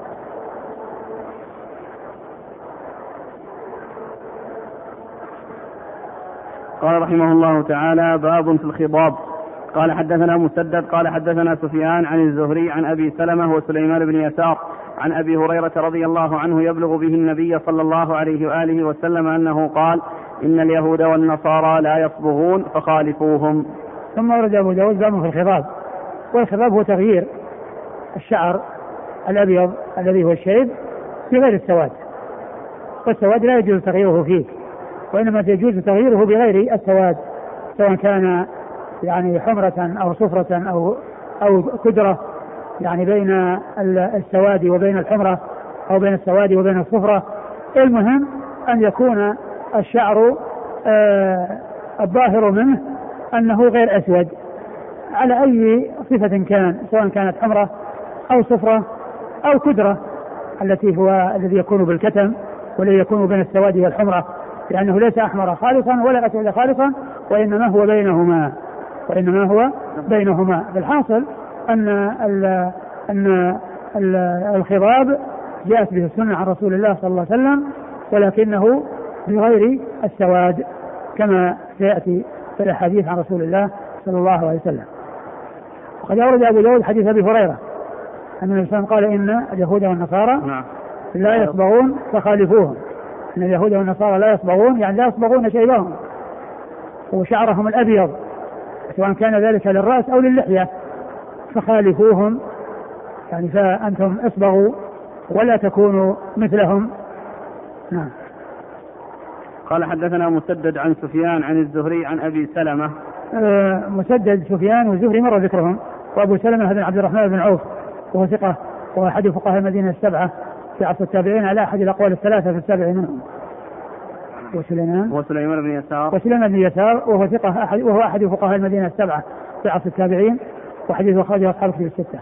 قال رحمه الله تعالى باب في الخضاب. قال حدثنا مسدد قال حدثنا سفيان عن الزهري عن أبي سلمة وسليمان بن يسار عن أبي هريرة رضي الله عنه يبلغ به النبي صلى الله عليه وآله وسلم أنه قال إن اليهود والنصارى لا يصبغون فخالفوهم. ثم ورد أبو داود باب في الخضاب. والخضاب هو تغيير. الشعر الأبيض الذي هو الشيب في غير السواد والسواد لا يجوز تغييره فيه وإنما يجوز تغييره بغير السواد سواء كان يعني حمرة أو صفرة أو أو كدرة يعني بين السواد وبين الحمرة أو بين السواد وبين الصفرة. المهم أن يكون الشعر آه الظاهر منه أنه غير أسود على أي صفة كان سواء كانت حمرة أو صفرة أو كدرة التي هو الذي يكون بالكتم والذي يكون بين السواد والحمرة لأنه ليس أحمر خالصا ولا أسود خالصا وإنما هو بينهما وإنما هو بينهما. بالحاصل أن ال أن ال الخضاب جاءت به السنة عن رسول الله صلى الله عليه وسلم ولكنه بغير السواد كما سيأتي في الأحاديث عن رسول الله صلى الله عليه وسلم. وقد أورد أبو داود حديث أبي هريرة أن وسلم قال إن اليهود والنصارى نعم. لا يصبغون فخالفوهم. إن اليهود والنصارى لا يصبغون يعني لا يصبغون شيبهم وشعرهم الأبيض سواء كان ذلك للرأس أو للحية. فخالفوهم. يعني فأنتم اصبغوا ولا تكونوا مثلهم. نعم. قال حدثنا مسدد عن سفيان عن الزهري عن أبي سلمة. آه مسدد سفيان والزهري مر ذكرهم. وأبو سلمة بن عبد الرحمن بن عوف. وهو ثقة واحد فقهاء المدينة السبعة في عصر التابعين على أحد الأقوال الثلاثة في السابع منهم. وسليمان وسليمان بن يسار وسليمان بن يسار وهو ثقة أحد وهو أحد فقهاء المدينة السبعة في عصر التابعين وحديث أخرجه أصحاب الكتب الستة.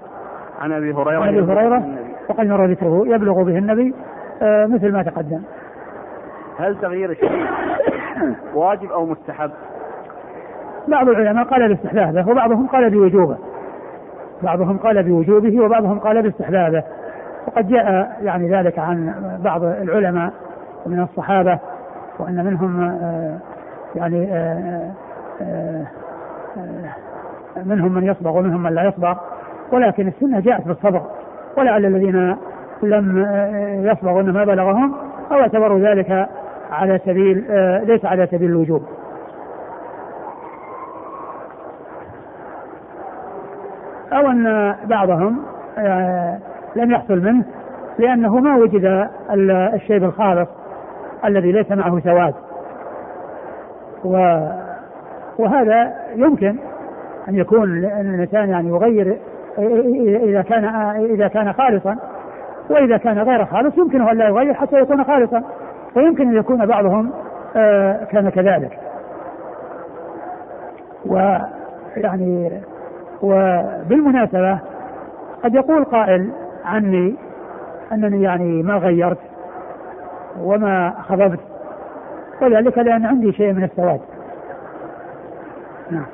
عن أبي هريرة عن أبي هريرة وقد مر ذكره يبلغ به النبي آه مثل ما تقدم. هل تغيير الشيء واجب أو مستحب بعض العلماء قال باستحبابه وبعضهم قال بوجوبه بعضهم قال بوجوبه وبعضهم قال باستحبابه. وقد جاء يعني ذلك عن بعض العلماء من الصحابة وأن منهم آه، يعني آه، آه، منهم من يصبغ ومنهم من لا يصبغ. ولكن السنة جاءت بالصبر ولعل الذين لم يصبغوا ما بلغهم أو اعتبروا ذلك على سبيل ليس على سبيل الوجوب. أو أن بعضهم لم يحصل منه لأنه ما وجد الشيب الخالص الذي ليس معه سواد. وهذا يمكن أن يكون الإنسان يعني يغير إذا كان إذا كان خالصا وإذا كان غير خالص يمكنه أن لا يغير حتى يكون خالصا ويمكن أن يكون بعضهم آه، كان كذلك. ويعني وبالمناسبة قد يقول قائل عني أنني يعني ما غيرت وما خضبت وذلك لأن عندي شيء من السواد. نعم.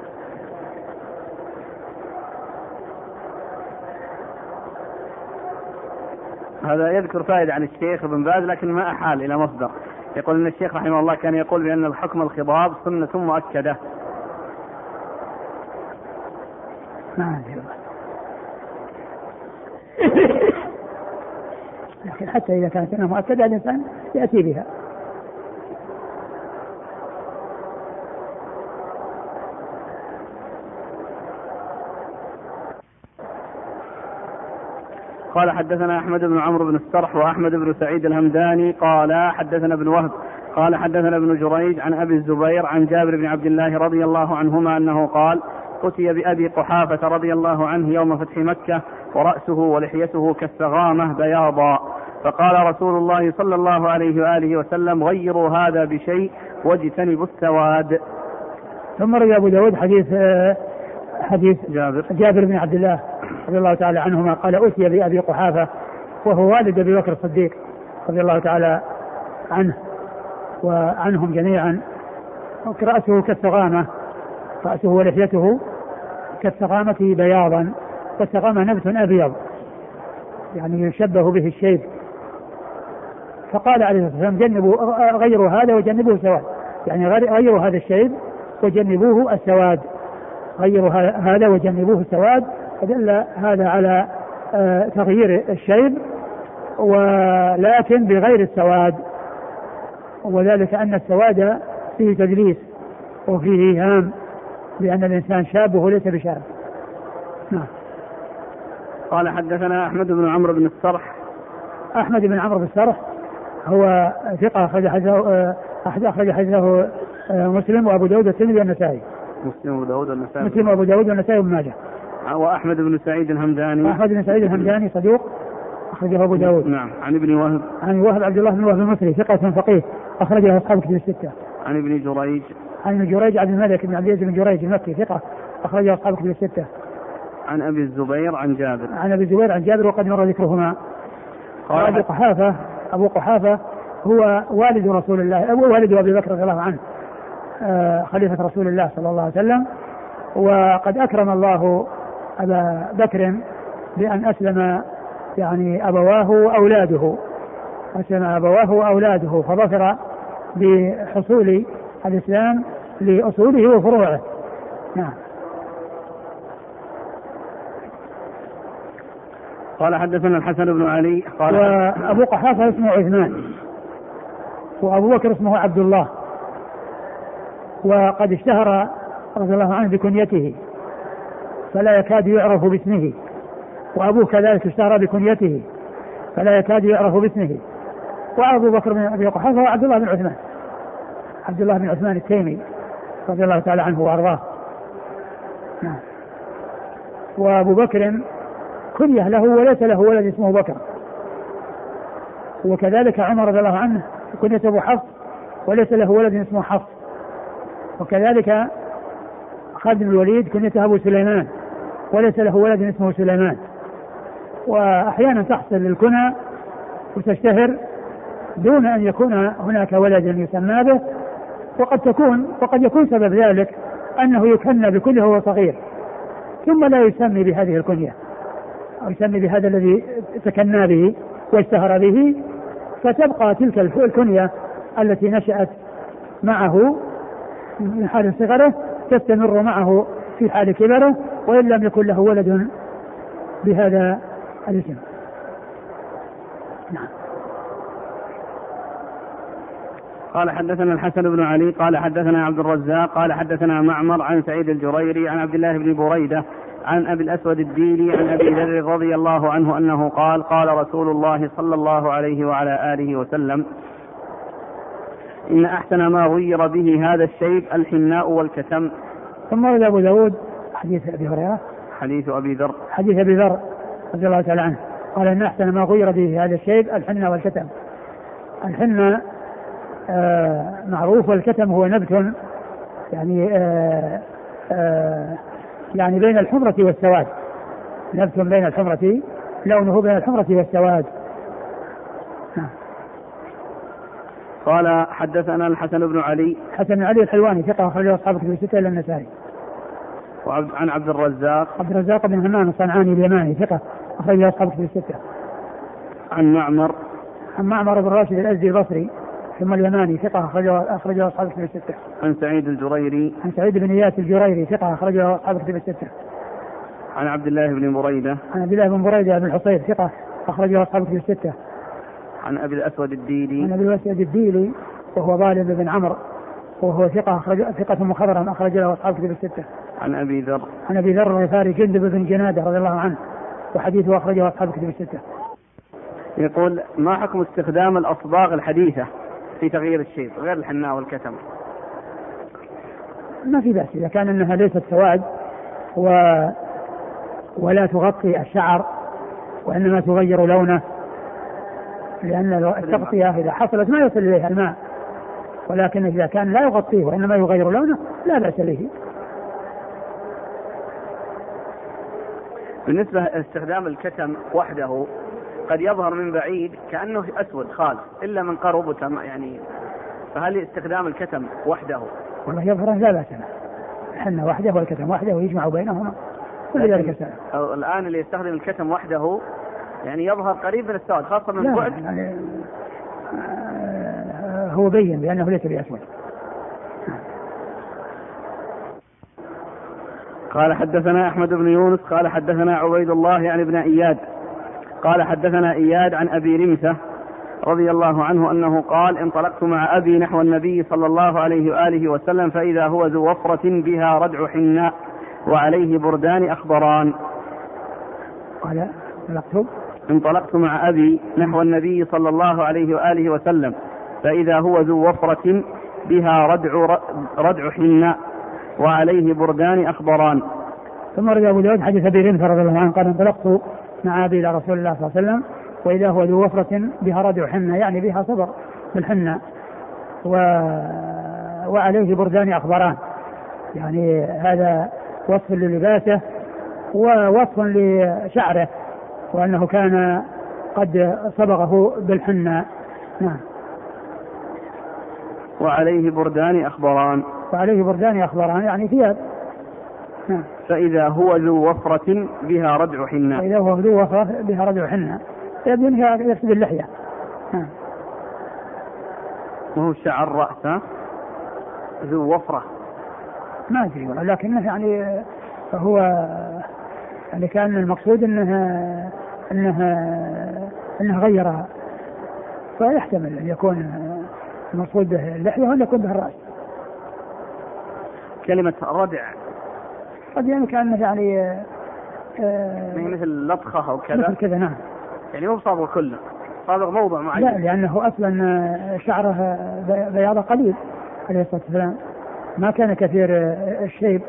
هذا يذكر فائدة عن الشيخ ابن باز لكن ما أحال إلى مصدر. يقول أن الشيخ رحمه الله كان يقول بأن الحكم الخضاب سنة مؤكدة ما لكن حتى إذا كانت سنة مؤكدة الإنسان يأتي بها. قال حدثنا أحمد بن عمرو بن السرح وأحمد بن سعيد الهمداني قال حدثنا ابن وهب قال حدثنا ابن جريج عن أبي الزبير عن جابر بن عبد الله رضي الله عنهما أنه قال أتي بأبي قحافة رضي الله عنه يوم فتح مكة ورأسه ولحيته كالسغامة بياضا. فقال رسول الله صلى الله عليه وآله وسلم غيروا هذا بشيء واجتنبوا السواد. ثم روي أبو داود حديث حديث جابر. جابر بن عبد الله رضي الله تعالى عنهما قال أتي بأبي قحافة وهو والد أبي بكر الصديق رضي الله تعالى عنه وعنهم جميعا رأسه كالثغامة رأسه ولحيته كالثغامة بياضا والثغامة نبت أبيض يعني يشبه به الشيب. فقال عليه الصلاة والسلام جنبوا غيروا هذا وجنبوه السواد. يعني غيروا هذا الشيب وجنبوه السواد. غيروا هذا وجنبوه السواد فدل هذا على آه، تغيير الشيب ولكن بغير السواد. وذلك أن السواد فيه تدليس وفيه هام. لأن الإنسان شاب وهو ليس بشاب. نعم. قال حدثنا أحمد بن عمرو بن السرح. أحمد بن عمرو بن السرح هو ثقة أخرج حديثه أخرج حديثه آه، مسلم وأبو داود والترمذي والنسائي. مسلم وأبو داود والنسائي. مسلم وأبو داود والنسائي وابن ماجه. وأحمد بن سعيد الهمداني. أحمد بن سعيد الهمداني صدوق أخرجه أبو داود. نعم. عن ابن وهب. عن وهب عبد الله بن وهب المصري ثقة فقيه أخرجه أصحاب كتب الستة. عن ابن جريج. عن ابن جريج عبد الملك بن عبد العزيز بن جريج المكي ثقة أخرجه أصحاب كتب الستة. عن أبي الزبير عن جابر. عن أبي الزبير عن جابر وقد مر ذكرهما. قال أبو قحافة أبو قحافة هو والد رسول الله أبو والد أبي بكر رضي الله عنه آه، خليفة رسول الله صلى الله عليه وسلم وقد أكرم الله أبا بكر بأن أسلم يعني أبواه وأولاده أسلم أبواه وأولاده فظفر بحصول الإسلام لأصوله وفروعه. نعم. قال حدثنا الحسن بن علي قال وأبو قحافة اسمه عثمان. وأبو بكر اسمه عبد الله. وقد اشتهر رضي الله عنه بكنيته فلا يكاد يعرف باسمه. وأبوه كذلك اشتهر بكنيته فلا يكاد يعرف باسمه. وأبو بكر بن أبي قحافة وعبد الله بن عثمان. عبد الله بن عثمان التيمي رضي الله تعالى عنه وأرضاه. نعم. وأبو بكر كنية له وليس له ولد اسمه بكر. وكذلك عمر رضي الله عنه كنية أبو حفص وليس له ولد اسمه حفص. وكذلك خالد بن الوليد كنيته أبو سليمان وليس له ولد اسمه سليمان. وأحيانا تحصل الكنى وتشتهر دون أن يكون هناك ولد يسمى به. وقد تكون وقد يكون سبب ذلك أنه يكنى بكله وهو صغير. ثم لا يسمي بهذه الكنية. أو يسمي بهذا الذي تكنى به واشتهر به فتبقى تلك الكنية التي نشأت معه من حال صغره تستمر معه في حال كبره وإن لم يكن له ولد بهذا الاسم نعم قال حدثنا الحسن بن علي قال حدثنا عبد الرزاق قال حدثنا معمر عن سعيد الجريري عن عبد الله بن بريدة عن أبي الأسود الديلي عن أبي ذر رضي الله عنه أنه قال قال رسول الله صلى الله عليه وعلى آله وسلم إن أحسن ما غير به هذا الشيب الحناء والكتم. ثم ورد أبو داود حديث أبي هريرة. حديث أبي ذر. حديث أبي ذر رضي الله تعالى عنه. قال إن أحسن ما غير به هذا الشيب الحنة والكتم. الحنة آه معروف والكتم هو نبت يعني آه آه يعني بين الحمرة والسواد. نبت بين الحمرة لونه بين الحمرة والسواد. نعم. قال حدثنا الحسن بن علي. حسن بن علي الحلواني ثقة أخرجه أصحاب كتب الستة إلا النسائي. وعن عبد الرزاق. عبد الرزاق بن همام الصنعاني اليماني ثقة أخرجه أصحاب كتب الستة. عن معمر. عن معمر بن راشد الأزدي البصري. ثم اليماني ثقة أخرجه أخرجه أصحاب كتب الستة. عن سعيد الجريري. عن سعيد بن إياس الجريري ثقة أخرجه أصحاب كتب الستة. عن عبد الله بن بريدة. عن عبد الله بن بريدة بن الحصيب ثقة أخرجه أصحاب كتب الستة. عن أبي الأسود الديلي. عن أبي الأسود الديلي وهو ظالم بن عمرو وهو ثقة أخرج ثقة مخضرم أخرج له أصحاب كتب الستة. عن أبي ذر. عن أبي ذر الغفاري جندب بن جنادة رضي الله عنه وحديثه أخرجه أصحاب كتب الستة. يقول ما حكم استخدام الأصباغ الحديثة في تغيير الشيب غير الحناء والكتم. ما في بأس إذا كان أنها ليست سواد و ولا تغطي الشعر وإنما تغير لونه لأن التغطية إذا حصلت ما يصل إليها الماء. ولكن إذا كان لا يغطيه وإنما يغير لونه لا بأس به. بالنسبة لاستخدام الكتم وحده قد يظهر من بعيد كأنه أسود خالص إلا من قرب يعني فهل استخدام الكتم وحده؟ والله يظهر لا بأس له الحنة وحده والكتم وحده ويجمع بينهما. كل ذلك سهل الآن اللي يستخدم الكتم وحده يعني يظهر قريب من السواد خاصة من بعد. يعني هو بين بأنه ليس بأسود. قال حدثنا أحمد بن يونس قال حدثنا عبيد الله يعني ابن إياد قال حدثنا إياد عن أبي رمثة رضي الله عنه أنه قال انطلقت مع أبي نحو النبي صلى الله عليه وآله وسلم فإذا هو ذو وفرة بها ردع حناء وعليه بردان أخضران. قال انطلقت انطلقت مع أبي نحو النبي صلى الله عليه وآله وسلم فإذا هو ذو وفرة بها ردع ردع حناء وعليه بردان أخضران. ثم رجع أبو داود حديث أبي رمثة رضي الله عنه قال انطلقت مع أبي إلى رسول الله صلى الله عليه وسلم وإذا هو ذو وفرة بها ردع حنة يعني بها صبر بالحنة. و... وعليه بردان أخضران يعني هذا وصف للباسة ووصف لشعره وأنه كان قد صبغه بالحنة. نعم. وعليه بردان أخضران وعليه بردان أخضران يعني ثياب. نعم. فإذا هو ذو وفرة بها ردع حنة فإذا هو ذو وفرة بها ردع حنة يبدو يقصد اللحية. وهو شعر رأسه ذو وفرة. ما أدري لكنه يعني هو يعني كان المقصود انه انه انه غيرها فيحتمل أن يكون المقصود به اللحية وأن يكون به الرأس. كلمة ردع قد يعني كانه يعني آه مثل لطخه أو كذا. مثل كذا نعم. يعني مو صابغ كله. صابغ موضع معين. لا لأنه أصلا شعره بياضه قليل عليه الصلاة والسلام. ما كان كثير الشيب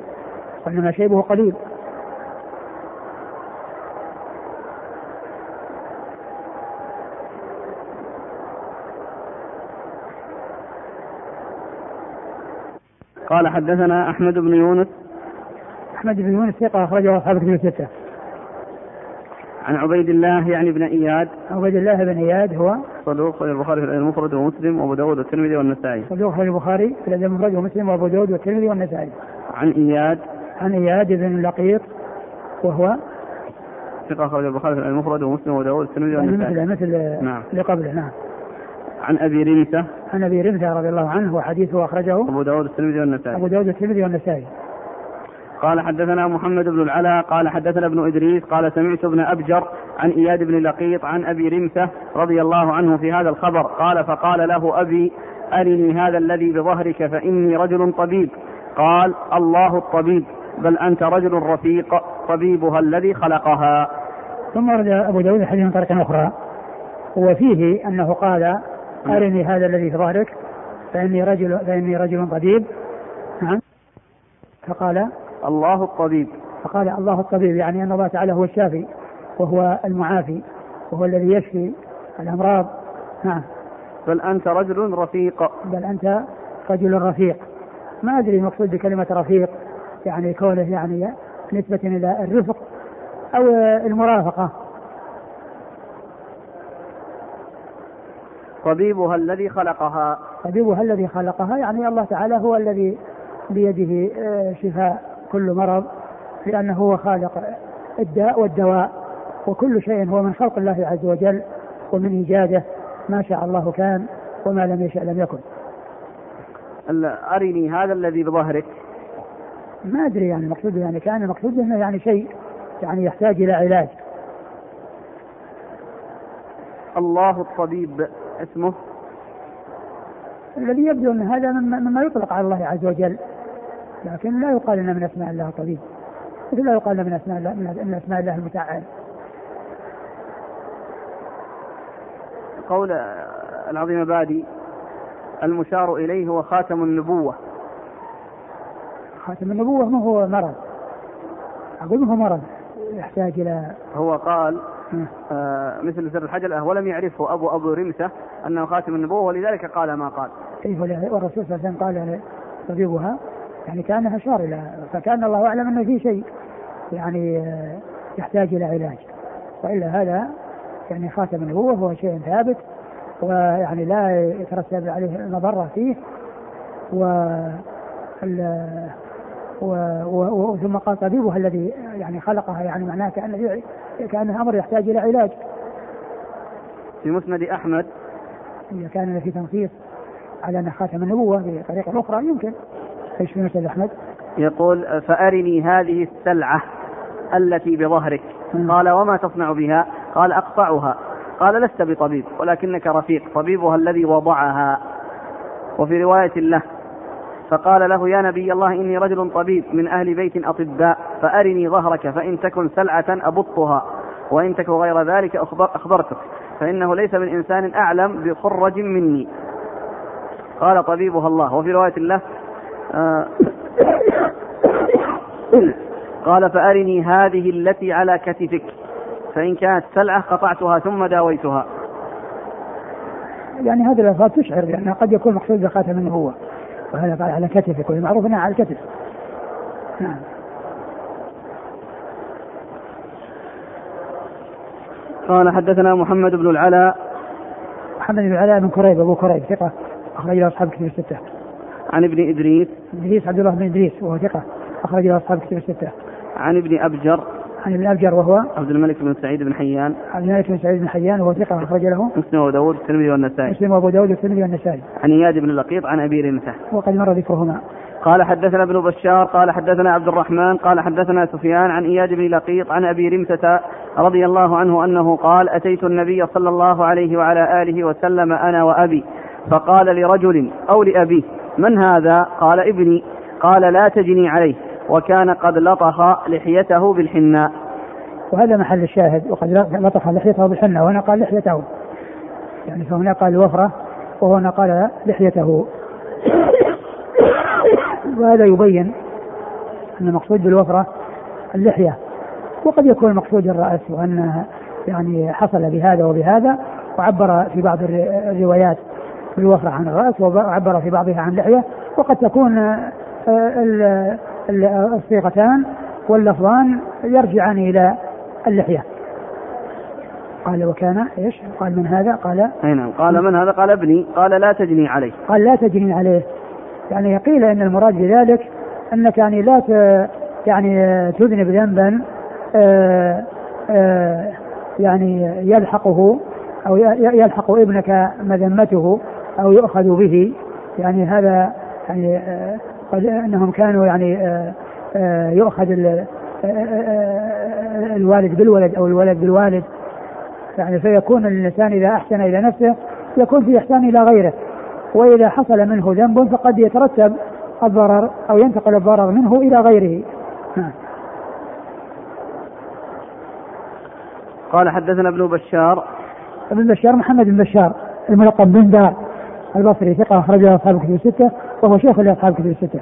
وإنما شيبه قليل. قال حدثنا أحمد بن يونس أحمد بن يونس ثقة أخرجه أصحاب كتب الستة. عن عبيد الله يعني بن إياد. عبيد الله بن إياد هو صدوق البخاري في المفرد ومسلم وأبو داود والترمذي والنسائي. صدوق البخاري في المفرد ومسلم وأبو داود والترمذي والنسائي. عن إياد. عن إياد بن لقيط وهو ثقة أخرج البخاري في المفرد ومسلم وأبو داود والترمذي يعني والنسائي. مثل مثل نعم. اللي قبله نعم. عن أبي رمسة عن أبي رمثة رضي الله عنه وحديثه أخرجه أبو داود الترمذي والنسائي. أبو داود والترمذي والنسائي. قال حدثنا محمد بن العلاء قال حدثنا ابن إدريس قال سمعت ابن أبجر عن إياد بن لقيط عن أبي رمسه رضي الله عنه في هذا الخبر قال فقال له أبي أرني هذا الذي بظهرك فإني رجل طبيب. قال الله الطبيب بل أنت رجل رفيق طبيبها الذي خلقها. ثم ورد أبو داود الحديث من طريق أخرى وفيه أنه قال أرني هذا الذي في ظهرك فإني رجل فإني رجل طبيب. نعم. فقال الله الطبيب. فقال الله الطبيب يعني أن الله تعالى هو الشافي وهو المعافي وهو الذي يشفي الأمراض. نعم. بل أنت رجل رفيق. بل أنت رجل رفيق. ما أدري المقصود بكلمة رفيق يعني كونه يعني نسبة إلى الرفق أو المرافقة. طبيبها الذي خلقها. طبيبها الذي خلقها يعني الله تعالى هو الذي بيده آه، شفاء. كل مرض لأنه هو خالق الداء والدواء وكل شيء هو من خلق الله عز وجل ومن إيجاده ما شاء الله كان وما لم يشأ لم يكن. أرني هذا الذي بظهرك. ما أدري يعني المقصود يعني كان المقصود أنه يعني شيء يعني يحتاج إلى علاج. الله الطبيب اسمه. الذي يبدو أن هذا مما يطلق على الله عز وجل. لكن لا يقال أن من أسماء الله طبيب مثل لا يقال من أسماء الله من أسماء الله المتعال. قول العظيم بادي المشار إليه هو خاتم النبوة. خاتم النبوة ما هو مرض؟ أقول ما هو مرض. يحتاج إلى هو قال آه. مثل سر الحجر ولم يعرفه أبو أبو رمسة أنه خاتم النبوة ولذلك قال ما قال. كيف والرسول صلى الله عليه وسلم قال طبيبها يعني كأنها اشار إلى فكأن الله أعلم أنه في شيء يعني آه، يحتاج إلى علاج. وإلا هذا يعني خاتم النبوة هو شيء ثابت ويعني لا يترتب عليه مضرة فيه. و و- و- ثم قال طبيبها الذي يعني خلقها يعني معناه كانه كأنه أمر يحتاج إلى علاج. في مسند أحمد. إذا كان في تنصيص على أن خاتم النبوة بطريقة أخرى يمكن. إيش في مسند احمد؟ يقول فأرني هذه السلعة التي بظهرك. قال وما تصنع بها؟ قال أقطعها. قال لست بطبيب ولكنك رفيق. طبيبها الذي وضعها. وفي رواية له فقال له يا نبي الله إني رجل طبيب من أهل بيت أطباء فأرني ظهرك فإن تكن سلعة أبطها وإن تكن غير ذلك أخبر أخبرتك فإنه ليس من إنسان أعلم بخرج مني. قال طبيبها الله. وفي رواية له آه. قال فأرني هذه التي على كتفك. فإن كانت سلعة قطعتها ثم داويتها. يعني هذه الألفاظ تشعر بانها قد يكون مقصود بخاتم النبوه وهذا قال على كتفك والمعروف انها على الكتف. نعم. قال حدثنا محمد بن العلاء. محمد بن علاء بن كريب أبو كريب ثقة أخرج له أصحاب كتب الستة. عن ابن إدريس. إدريس عبد الله بن إدريس وهو ثقة أخرج له أصحاب كتب الستة. عن ابن أبجر. عن ابن أبجر وهو عبد الملك بن سعيد بن حيان. عبد الملك بن سعيد بن حيان وهو ثقة أخرج له. مسلم وداود الترمذي والنسائي. مسلم وأبو داود والترمذي والنسائي. عن إياد بن لقيط عن أبي رمثة وقد مر ذكرهما. قال حدثنا ابن بشار قال حدثنا عبد الرحمن قال حدثنا سفيان عن إياد بن لقيط عن أبي رمثة رضي الله عنه أنه قال أتيت النبي صلى الله عليه وعلى آله وسلم أنا وأبي فقال لرجل أو لأبيه من هذا؟ قال ابني. قال لا تجني عليه. وكان قد لطخ لحيته بالحناء. وهذا محل الشاهد. وقد لطخ لحيته بالحنة وهنا قال لحيته. يعني فهنا قال الوفرة وهنا قال لحيته. وهذا يبين أن المقصود بالوفرة اللحية. وقد يكون المقصود الرأس وأن يعني حصل بهذا وبهذا وعبر في بعض الر- الروايات بالوفرة عن الرأس وعبر في بعضها عن اللحية وقد تكون آه، ال- ال- الصيغتان واللفظان يرجعان إلى اللحية قال وكان إيش؟ قال من هذا؟ قال أي نعم قال من هذا؟ قال ابني قال لا تجني عليه قال لا تجني عليه يعني قيل إن المراد بذلك أنك يعني لا ت يعني تذنب ذنبا آه، آه، يعني يلحقه أو يلحق ابنك مذمته أو يؤخذ به يعني هذا يعني آه، قد أنهم كانوا يعني يؤخذ الوالد بالولد أو الولد بالوالد. يعني فيكون الإنسان إذا أحسن إلى نفسه يكون في إحسان إلى غيره. وإذا حصل منه ذنب فقد يترتب الضرر أو ينتقل الضرر منه إلى غيره. نعم. قال حدثنا ابن بشار. ابن بشار محمد بن بشار الملقب بن دار. البصري ثقة أخرج له أصحاب الكتب الستة وهو شيخ لأصحاب الكتب الستة.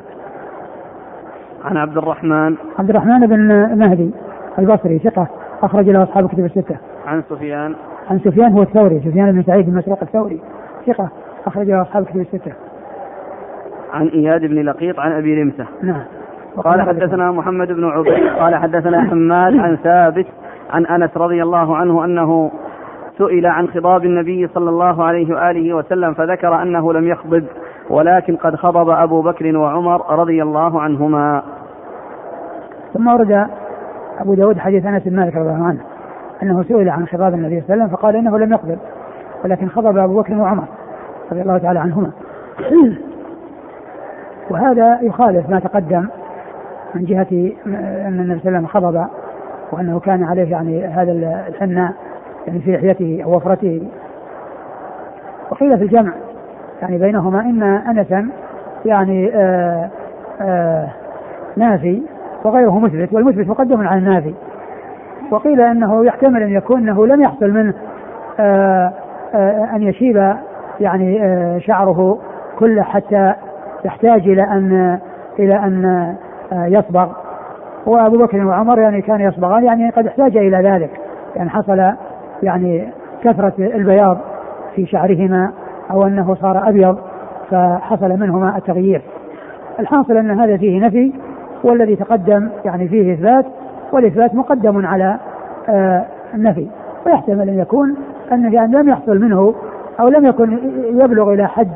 عن عبد الرحمن عبد الرحمن بن مهدي البصري ثقة أخرج له أصحاب الكتب الستة. عن سفيان عن سفيان هو الثوري سفيان بن سعيد بن مسروق الثوري ثقة أخرج له أصحاب الكتب الستة. عن إياد بن لقيط عن أبي رمسة. نعم. قال حدثنا محمد بن عبيد قال حدثنا حماد عن ثابت عن أنس رضي الله عنه أنه سئل عن خضاب النبي صلى الله عليه وآله وسلم فذكر أنه لم يخضب ولكن قد خضب أبو بكر وعمر رضي الله عنهما. ثم ورد أبو داود حديث أنس بن مالك رضي الله عنه أنه سئل عن خضاب النبي صلى الله عليه وسلم فقال إنه لم يخضب ولكن خضب أبو بكر وعمر رضي الله تعالى عنهما. وهذا يخالف ما تقدم من جهة أن النبي صلى الله عليه وسلم خضب وأنه كان عليه يعني هذا الحناء يعني في لحيته أو وفرته. وقيل في الجمع يعني بينهما إن أنسا يعني آآ آآ نافي وغيره مثبت والمثبت مقدم على النافي. وقيل أنه يحتمل أن يكون أنه لم يحصل منه آآ آآ أن يشيب يعني شعره كله حتى يحتاج إلى أن إلى أن يصبغ. وأبو بكر وعمر يعني كان يصبغان يعني قد احتاج إلى ذلك يعني حصل يعني كثرة البياض في شعرهما أو أنه صار أبيض فحصل منهما التغيير. الحاصل أن هذا فيه نفي والذي تقدم يعني فيه إثبات والإثبات مقدم على آه النفي ويحتمل أن يكون انه يعني لم يحصل منه أو لم يكن يبلغ إلى حد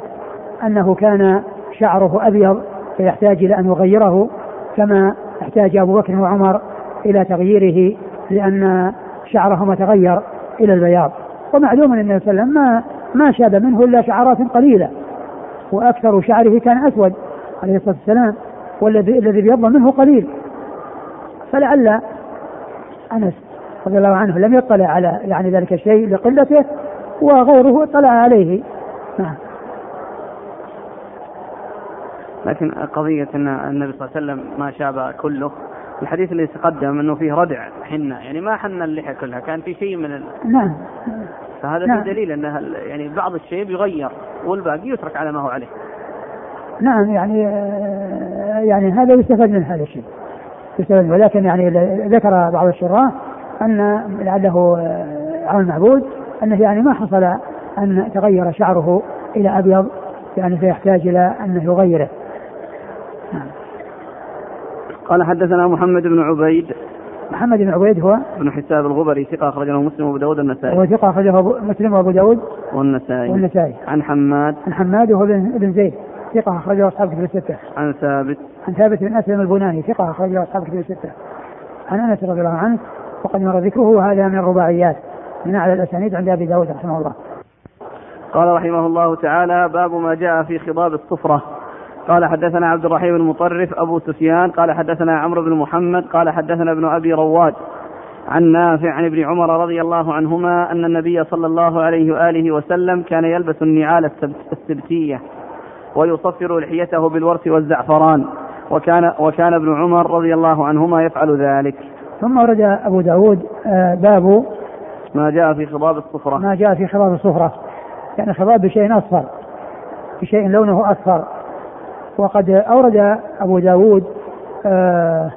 أنه كان شعره أبيض فيحتاج إلى أن يغيره كما احتاج أبو بكر وعمر إلى تغييره لأن شعرهما تغير إلى البياض. ومعلوم أن النبي صلى الله عليه وسلم ما ما شاب منه إلا شعرات قليلة. وأكثر شعره كان أسود عليه الصلاة والسلام والذي الذي ابيض منه قليل. فلعل أنس رضي الله عنه لم يطلع على يعني ذلك الشيء لقلته وغيره اطلع عليه. نعم. لكن قضية أن النبي صلى الله عليه وسلم ما شاب كله الحديث اللي تقدم أنه فيه ردع حنة يعني ما حن اللحى كلها كان في شيء من ال... نعم. فهذا نعم. في دليل أن يعني بعض الشيء يغير والباقي يترك على ما هو عليه. نعم يعني يعني هذا يستفاد من هذا الشيء. يستفاد ولكن يعني ذكر بعض الشراح أن لعله على المعبود أنه يعني ما حصل أن تغير شعره إلى أبيض يعني فيحتاج إلى أنه يغيره. قال حدثنا محمد بن عبيد. محمد بن عبيد هو بن حساب الغبري ثقة أخرجه مسلم وأبو داود النسائي هو ثقة أخرجه مسلم وأبو داود والنسائي. والنسائي. عن حماد. عن حماد وهو بن زيد. ثقة أخرجه أصحاب كتب الستة. عن ثابت. عن ثابت بن أسلم البناني. ثقة أخرجه أصحاب كتب الستة. عن أنس رضي الله عنه وقد مر ذكره وهذا من الرباعيات من أعلى الأسانيد عند أبي داود رحمه الله. قال رحمه الله تعالى باب ما جاء في خضاب الصفرة قال حدثنا عبد الرحيم المطرف أبو سفيان. قال حدثنا عمرو بن محمد. قال حدثنا ابن أبي رواد عن نافع عن ابن عمر رضي الله عنهما أن النبي صلى الله عليه وآله وسلم كان يلبس النعال السبتية ويصفر لحيته بالورث والزعفران. وكان وكان ابن عمر رضي الله عنهما يفعل ذلك. ثم ورد أبو داود آه، باب ما جاء في خضاب الصفرة. ما جاء في خضاب الصفرة. يعني خضاب بشيء أصفر بشيء لونه أصفر. وقد أورد أبو داود آه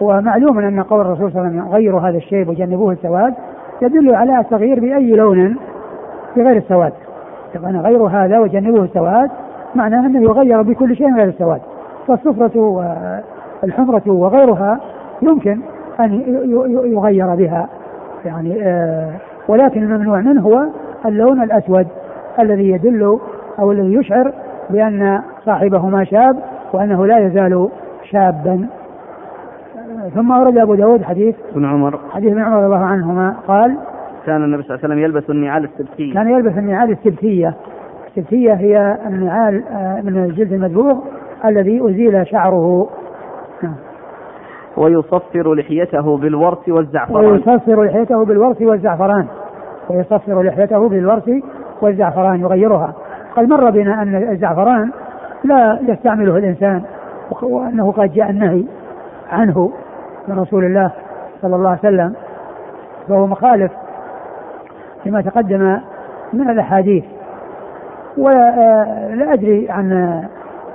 ومعلوم أن قول الرسول صلى الله عليه وسلم غيروا هذا الشيء وجنبوه السواد يدل على التغيير بأي لون بغير السواد. طبعا غير هذا وجنبوه السواد معناه أنه يغير بكل شيء غير السواد. فالصفرة والحمرة وغيرها يمكن أن يغير بها. يعني آه ولكن الممنوع منه هو اللون الأسود الذي يدل أو الذي يشعر بأن صاحبه ما شاب وأنه لا يزال شابا. ثم أورد أبو داود حديث ابن عمر. حديث ابن عمر رضي الله عنهما قال كان النبي صلى الله عليه وسلم يلبس النعال السبتية. كان يلبس النعال السبتية. السبتية هي النعال آه، من الجلد المدبوغ الذي أزيل شعره. نعم. ويصفر لحيته بالورس والزعفران. ويصفر لحيته بالورس والزعفران. ويصفر لحيته بالورس والزعفران يغيرها. قد مر بنا أن الزعفران لا يستعمله الإنسان وأنه قد جاء النهي عنه من رسول الله صلى الله عليه وسلم فهو مخالف لما تقدم من الأحاديث. ولا أدري عن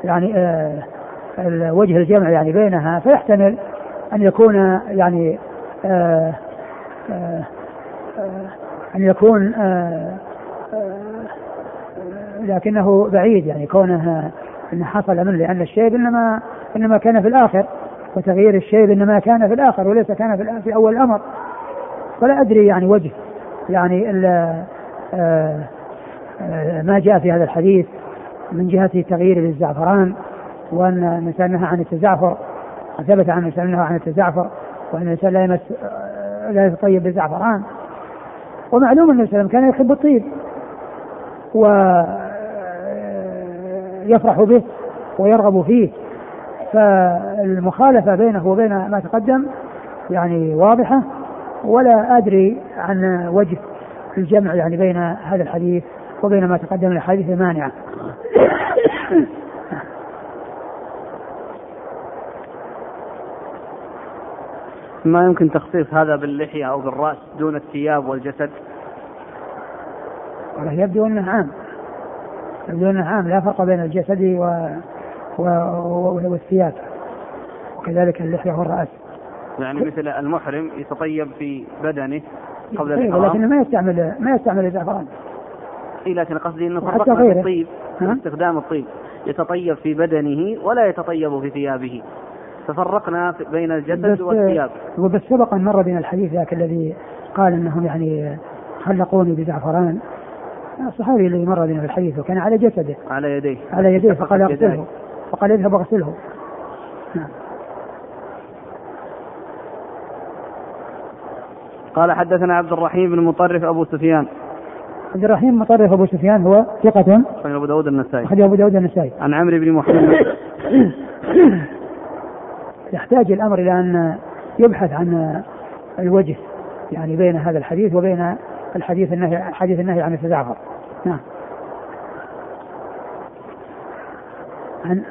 يعني آه، وجه الجمع يعني بينها فيحتمل أن يكون يعني آه، آه، أن يكون لكنه بعيد يعني كونه أن حصل منه لأن الشيب إنما إنما كان في الآخر وتغيير الشيب إنما كان في الآخر وليس كان في, في أول الأمر. فلا أدري يعني وجه يعني إلا ما جاء في هذا الحديث من جهة تغيير للزعفران وأن الإنسان نهى عن التزعفر ثبت عن الإنسان نهى عن التزعفر وأن الإنسان لا يمس لا يتطيب بالزعفران. ومعلوم أن الإنسان كان يحب الطيب ويفرح به ويرغب فيه. فالمخالفة بينه وبين ما تقدم يعني واضحة ولا أدري عن وجه الجمع يعني بين هذا الحديث وبين ما تقدم من الحديث المانعة. ما يمكن تخصيص هذا باللحية أو بالرأس دون الثياب والجسد؟ يبدو أنه عام. أنه عام لا فرق بين الجسد و... و... والثياب. وكذلك اللحية والرأس. يعني مثل المحرم يتطيب في بدنه قبل إيه، الإحرام. لكنه ما يستعمل ما يستعمل الزعفران اي لكن قصدي إنه فرقنا في الطيب استخدام الطيب. يتطيب في بدنه ولا يتطيب في ثيابه. ففرقنا بين الجسد والثياب. وبس سبق أن مر بنا الحديث ذاك الذي قال إنهم يعني خلقوني بزعفران. الصحابي الذي مر بنا في الحديث وكان على جسده. على يديه. على يديه فقال أغسله. فقال اذهب أغسله. نعم. قال حدثنا عبد الرحيم بن مطرف أبو سفيان. عبد الرحيم مطرف أبو سفيان هو ثقة؟ أخرج أبو داود النسائي. أخرج أبو داود النسائي. عن عمرو بن محمد. يحتاج الأمر إلى أن يبحث عن الوجه يعني بين هذا الحديث وبين الحديث النهي حديث النهي عن التزعفر نعم عن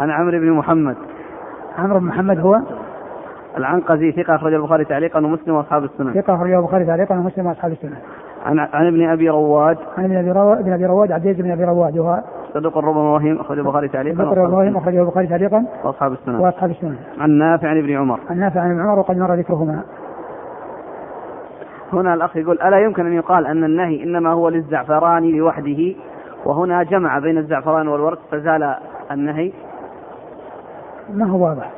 عن عمرو بن محمد عمرو بن محمد هو العنقزي ثقة أخرج البخاري تعليقا ومسلم وأصحاب السنن. ثقة أخرج البخاري تعليقا ومسلم وأصحاب السنن. عن عن ابن أبي رواد. عن ابن أبي رواد ابن أبي رواد عبد العزيز بن أبي رواد وهو صدوق ربما وهم أخرج البخاري تعليقا. صدوق ربما وهم أخرج البخاري تعليقا. وأصحاب السنن. وأصحاب السنن. عن نافع عن ابن عمر. عن نافع عن ابن عمر وقد مر ذكرهما. هنا الأخ يقول ألا يمكن أن يقال أن النهي إنما هو للزعفران لوحده وهنا جمع بين الزعفران والورد فزال النهي ما هو واضح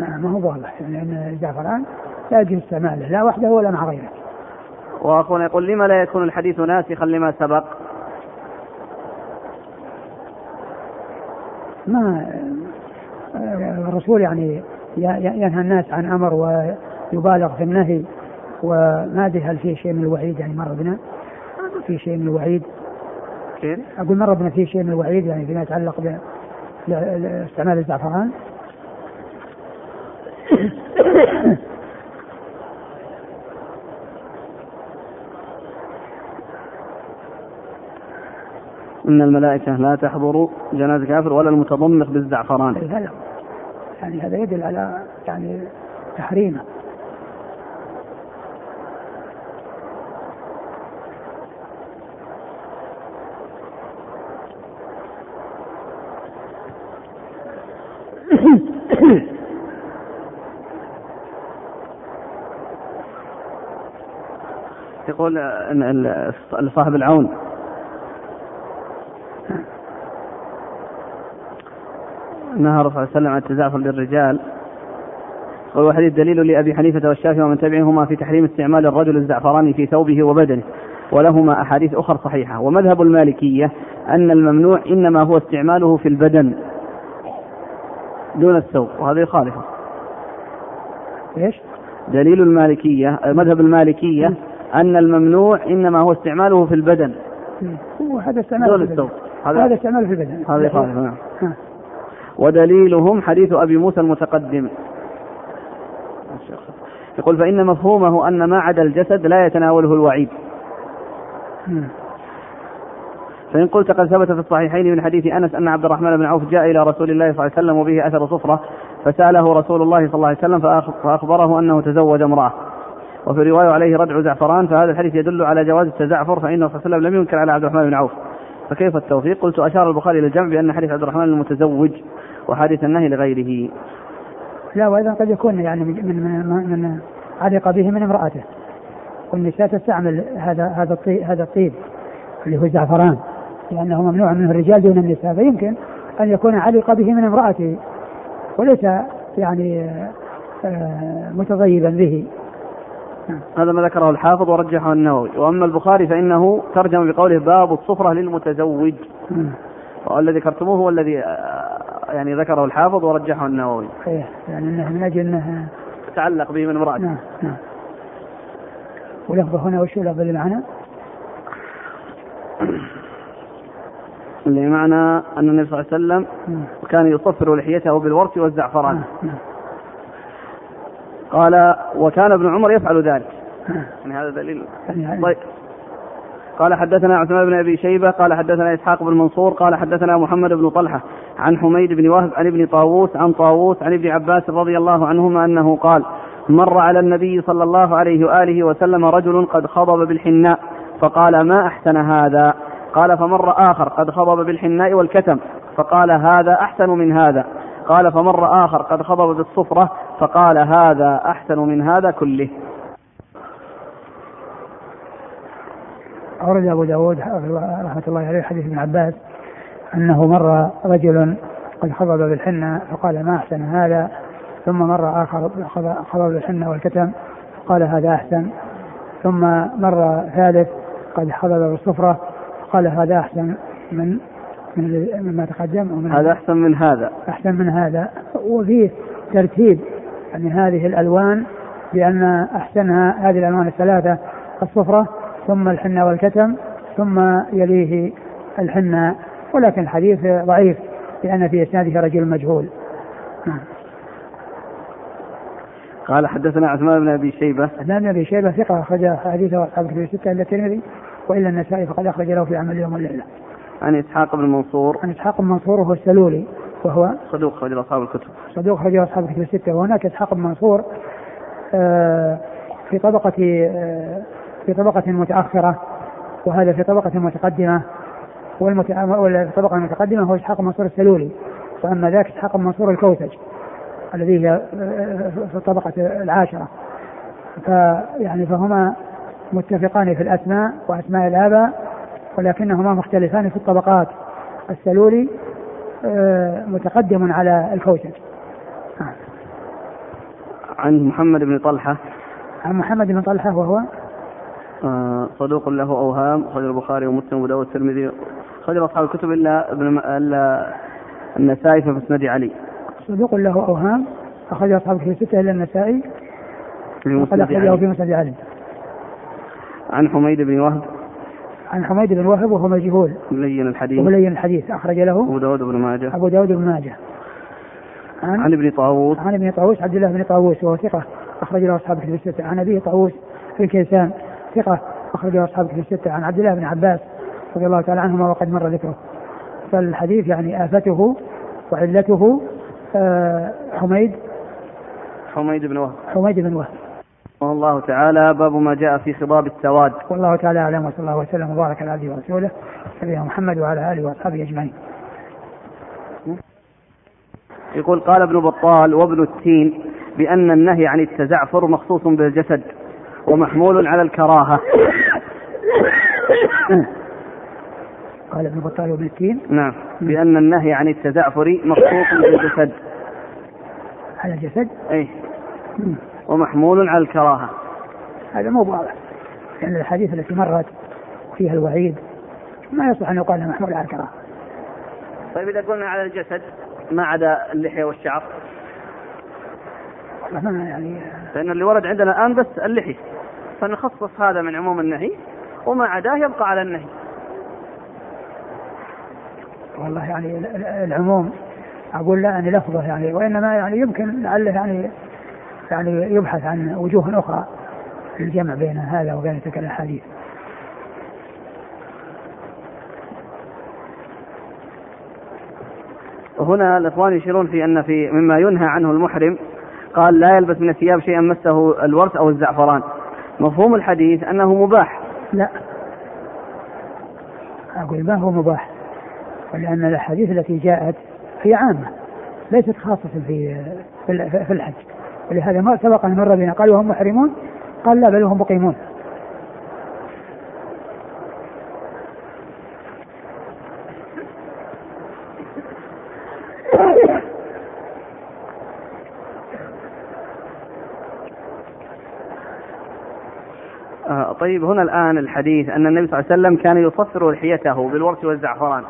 ما هو واضح يعني أن الزعفران لا يجوز استعماله لا وحده ولا مع غيره. وأخونا يقول لما لا يكون الحديث ناسخا لما سبق؟ ما الرسول يعني ينهى الناس عن أمر ويبالغ في النهي وما أدري هل فيه شيء من الوعيد يعني مر بنا؟ في شيء من الوعيد؟ أقول مر بنا في شيء من الوعيد يعني فيما يتعلق باستعمال الزعفران؟ إن الملائكة لا تحضر جنازة كافر ولا المتضمخ بالزعفران. هذا يعني هذا يدل على يعني تحريمه. يقول صاحب العون نهى الرسول صلى الله عليه وسلم عن التزعفر للرجال. وهو حديث دليل لأبي حنيفة والشافعي ومن تبعهما في تحريم استعمال الرجل الزعفران في ثوبه وبدنه ولهما أحاديث أخرى صحيحة. ومذهب المالكية أن الممنوع إنما هو استعماله في البدن دون الثوب وهذا يخالفه إيش؟ دليل المالكية مذهب المالكية أن الممنوع إنما هو استعماله في البدن وهذا استعمال دون الثوب. هذا استعمال في البدن. هذا يخالف نعم. ودليلهم حديث أبي موسى المتقدم. يقول فإن مفهومه أن ما عدا الجسد لا يتناوله الوعيد. فإن قلت قد ثبت في الصحيحين من حديث أنس أن عبد الرحمن بن عوف جاء إلى رسول الله صلى الله عليه وسلم وبه أثر صفرة فسأله رسول الله صلى الله عليه وسلم فأخبره أنه تزوج امرأة. وفي رواية عليه ردع زعفران فهذا الحديث يدل على جواز التزعفر فإنه صلى الله عليه وسلم لم ينكر على عبد الرحمن بن عوف. فكيف التوفيق؟ قلت أشار البخاري إلى الجمع بأن حديث عبد الرحمن المتزوج. وحادث النهي لغيره. لا وأيضا قد يكون يعني من من من, من علق به من امرأته. والنساء تستعمل هذا هذا الطيب هذا الطيب اللي هو الزعفران لأنه ممنوع منه الرجال دون النساء فيمكن أن يكون علق به من امرأته وليس يعني آه، متطيبا به. هذا ما ذكره الحافظ ورجحه النووي. وأما البخاري فإنه ترجم بقوله باب الصفرة للمتزوج. والذي ذكرتموه هو الذي آه، يعني ذكره الحافظ ورجحه النووي. إيه يعني إنه من أجل إنه تعلق به من امرأته نعم نعم. ولفظه هنا وش اللفظ اللي معنا؟ اللي معنى أن النبي صلى الله عليه وسلم كان يصفر لحيته بالورس والزعفران. نعم، نعم. قال وكان ابن عمر يفعل ذلك. يعني هذا دليل. يعني طيب. قال حدثنا عثمان بن أبي شيبة قال حدثنا إسحاق بن منصور قال حدثنا محمد بن طلحة عن حميد بن وهب عن ابن طاووس عن طاووس عن ابن عباس رضي الله عنهما أنه قال مر على النبي صلى الله عليه وآله وسلم رجل قد خضب بالحناء فقال ما أحسن هذا؟ قال فمر آخر قد خضب بالحناء والكتم فقال هذا أحسن من هذا. قال فمر آخر قد خضب بالصفرة فقال هذا أحسن من هذا كله. أورد أبو داود رحمة الله عليه حديث ابن عباس أنه مر رجل قد خضب بالحنة فقال ما أحسن هذا؟ ثم مر آخر خضب بالحنة والكتم قال هذا أحسن. ثم مر ثالث قد خضب بالصفرة قال هذا أحسن من من مما تقدم ومن هذا أحسن من هذا. أحسن من هذا. وفيه ترتيب يعني هذه الألوان بأن أحسنها هذه الألوان الثلاثة الصفرة ثم الحنة والكتم ثم يليه الحنة. ولكن الحديث ضعيف لأن في إسناده رجل مجهول. نعم. قال حدثنا عثمان بن أبي شيبة. عثمان بن أبي شيبة ثقة أخرج حديثه اصحاب كتب الستة إلا الترمذي وإلا النسائي فقد أخرج له في عمل اليوم والليله. عن إسحاق بن منصور. عن إسحاق بن منصور وهو السلولي وهو صدوق أخرج أصحاب الكتب. صدوق أخرج اصحاب الكتب الستة. وهناك إسحاق بن منصور آه، في طبقة آه، في طبقة متأخرة وهذا في طبقة متقدمة والطبقة المتقدمة هو إسحاق منصور السلولي وأما ذاك إسحاق منصور الكوسج الذي هي في الطبقة العاشرة. فيعني فهما متفقان في الأسماء وأسماء الآباء ولكنهما مختلفان في الطبقات. السلولي آه، متقدم على الكوسج. عن محمد بن طلحة. عن محمد بن طلحة وهو؟ آه، صدوق له أوهام أخرج البخاري ومسلم وأبو داود والترمذي. أخرج أصحاب الكتب إلا ابن إلا النسائي في مسند علي. صدوق له أوهام أخرج أصحاب الكتب الستة إلا النسائي وقد أخرجه في مسند علي. عن حميد بن وهب. عن حميد بن وهب وهو مجهول. ملين الحديث. ملين الحديث أخرج له. أبو داود بن ماجه. أبو داود بن ماجه. عن, عن ابن طاووس. عن ابن طاووس عبد الله بن طاووس وهو ثقة أخرج له أصحاب الكتب الستة. عن أبيه طاووس في كيسان ثقة أخرجه أصحاب الكتب الستة عن عبد الله بن عباس رضي الله تعالى عنهما وقد مر ذكره. فالحديث يعني آفته وعلته آه، حميد. حميد بن وهب. حميد بن وهب. الله تعالى باب ما جاء في خضاب السواد والله تعالى أعلم وصلى الله وسلم وبارك على عبده ورسوله نبينا محمد وعلى آله وأصحابه أجمعين. يقول قال ابن بطال وابن التين بأن النهي عن التزعفر مخصوص بالجسد. ومحمول على الكراهة. قال ابن بطال وابن التين نعم. بأن النهي عن التزعفر مخصوص بالجسد. على الجسد؟ اي ومحمول على الكراهة. هذا مو واضح. لأن الحديث التي مرت فيها الوعيد ما يصح أن يقال محمول على الكراهة. طيب إذا قلنا على الجسد ما عدا اللحية والشعر؟ يعني لأن اللي ورد عندنا الآن بس اللحية. فنخصص هذا من عموم النهي وما عداه يبقى على النهي والله يعني العموم أقول لا ان لفظة يعني وإنما يعني يمكن لعله يعني يعني يبحث عن وجوه أخرى للجمع بين هذا وبين تلك الأحاديث. وهنا الإخوان يشيرون في أن في مما ينهى عنه المحرم قال لا يلبس من الثياب شيئا مسه الورث أو الزعفران. مفهوم الحديث أنه مباح. لا. أقول ما هو مباح. ولان الأحاديث التي جاءت هي عامة ليست خاصة في في الحج ولهذا ما سبق أن مر بنا قال وهم محرمون قال لا بل هم مقيمون آه، طيب هنا الآن الحديث أن النبي صلى الله عليه وسلم كان يصفر لحيته بالورث والزعفران.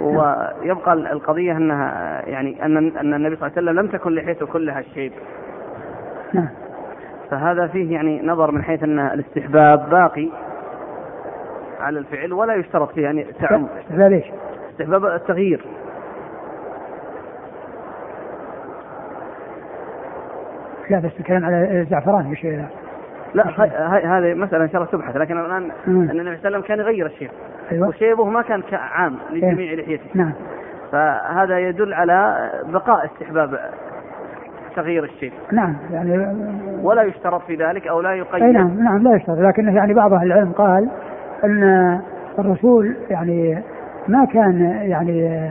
ويبقى القضية أنها يعني أن أن النبي صلى الله عليه وسلم لم تكن لحيته كلها الشيب فهذا فيه يعني نظر من حيث أن الاستحباب باقي على الفعل ولا يشترط فيه يعني تعم. استحباب إيش؟ استحباب التغيير. لا بس الكلام على الزعفران مش لا هذه مسألة إن شاء الله تبحث لكن الآن أن النبي صلى الله عليه وسلم كان يغير الشيب أيوة. وشيبه ما كان عام لجميع إيه؟ لحيته. نعم. فهذا يدل على بقاء استحباب تغيير الشيب نعم يعني ولا يشترط في ذلك أو لا يقيد. أي نعم نعم لا يشترط. لكن يعني بعض أهل العلم قال أن الرسول يعني ما كان يعني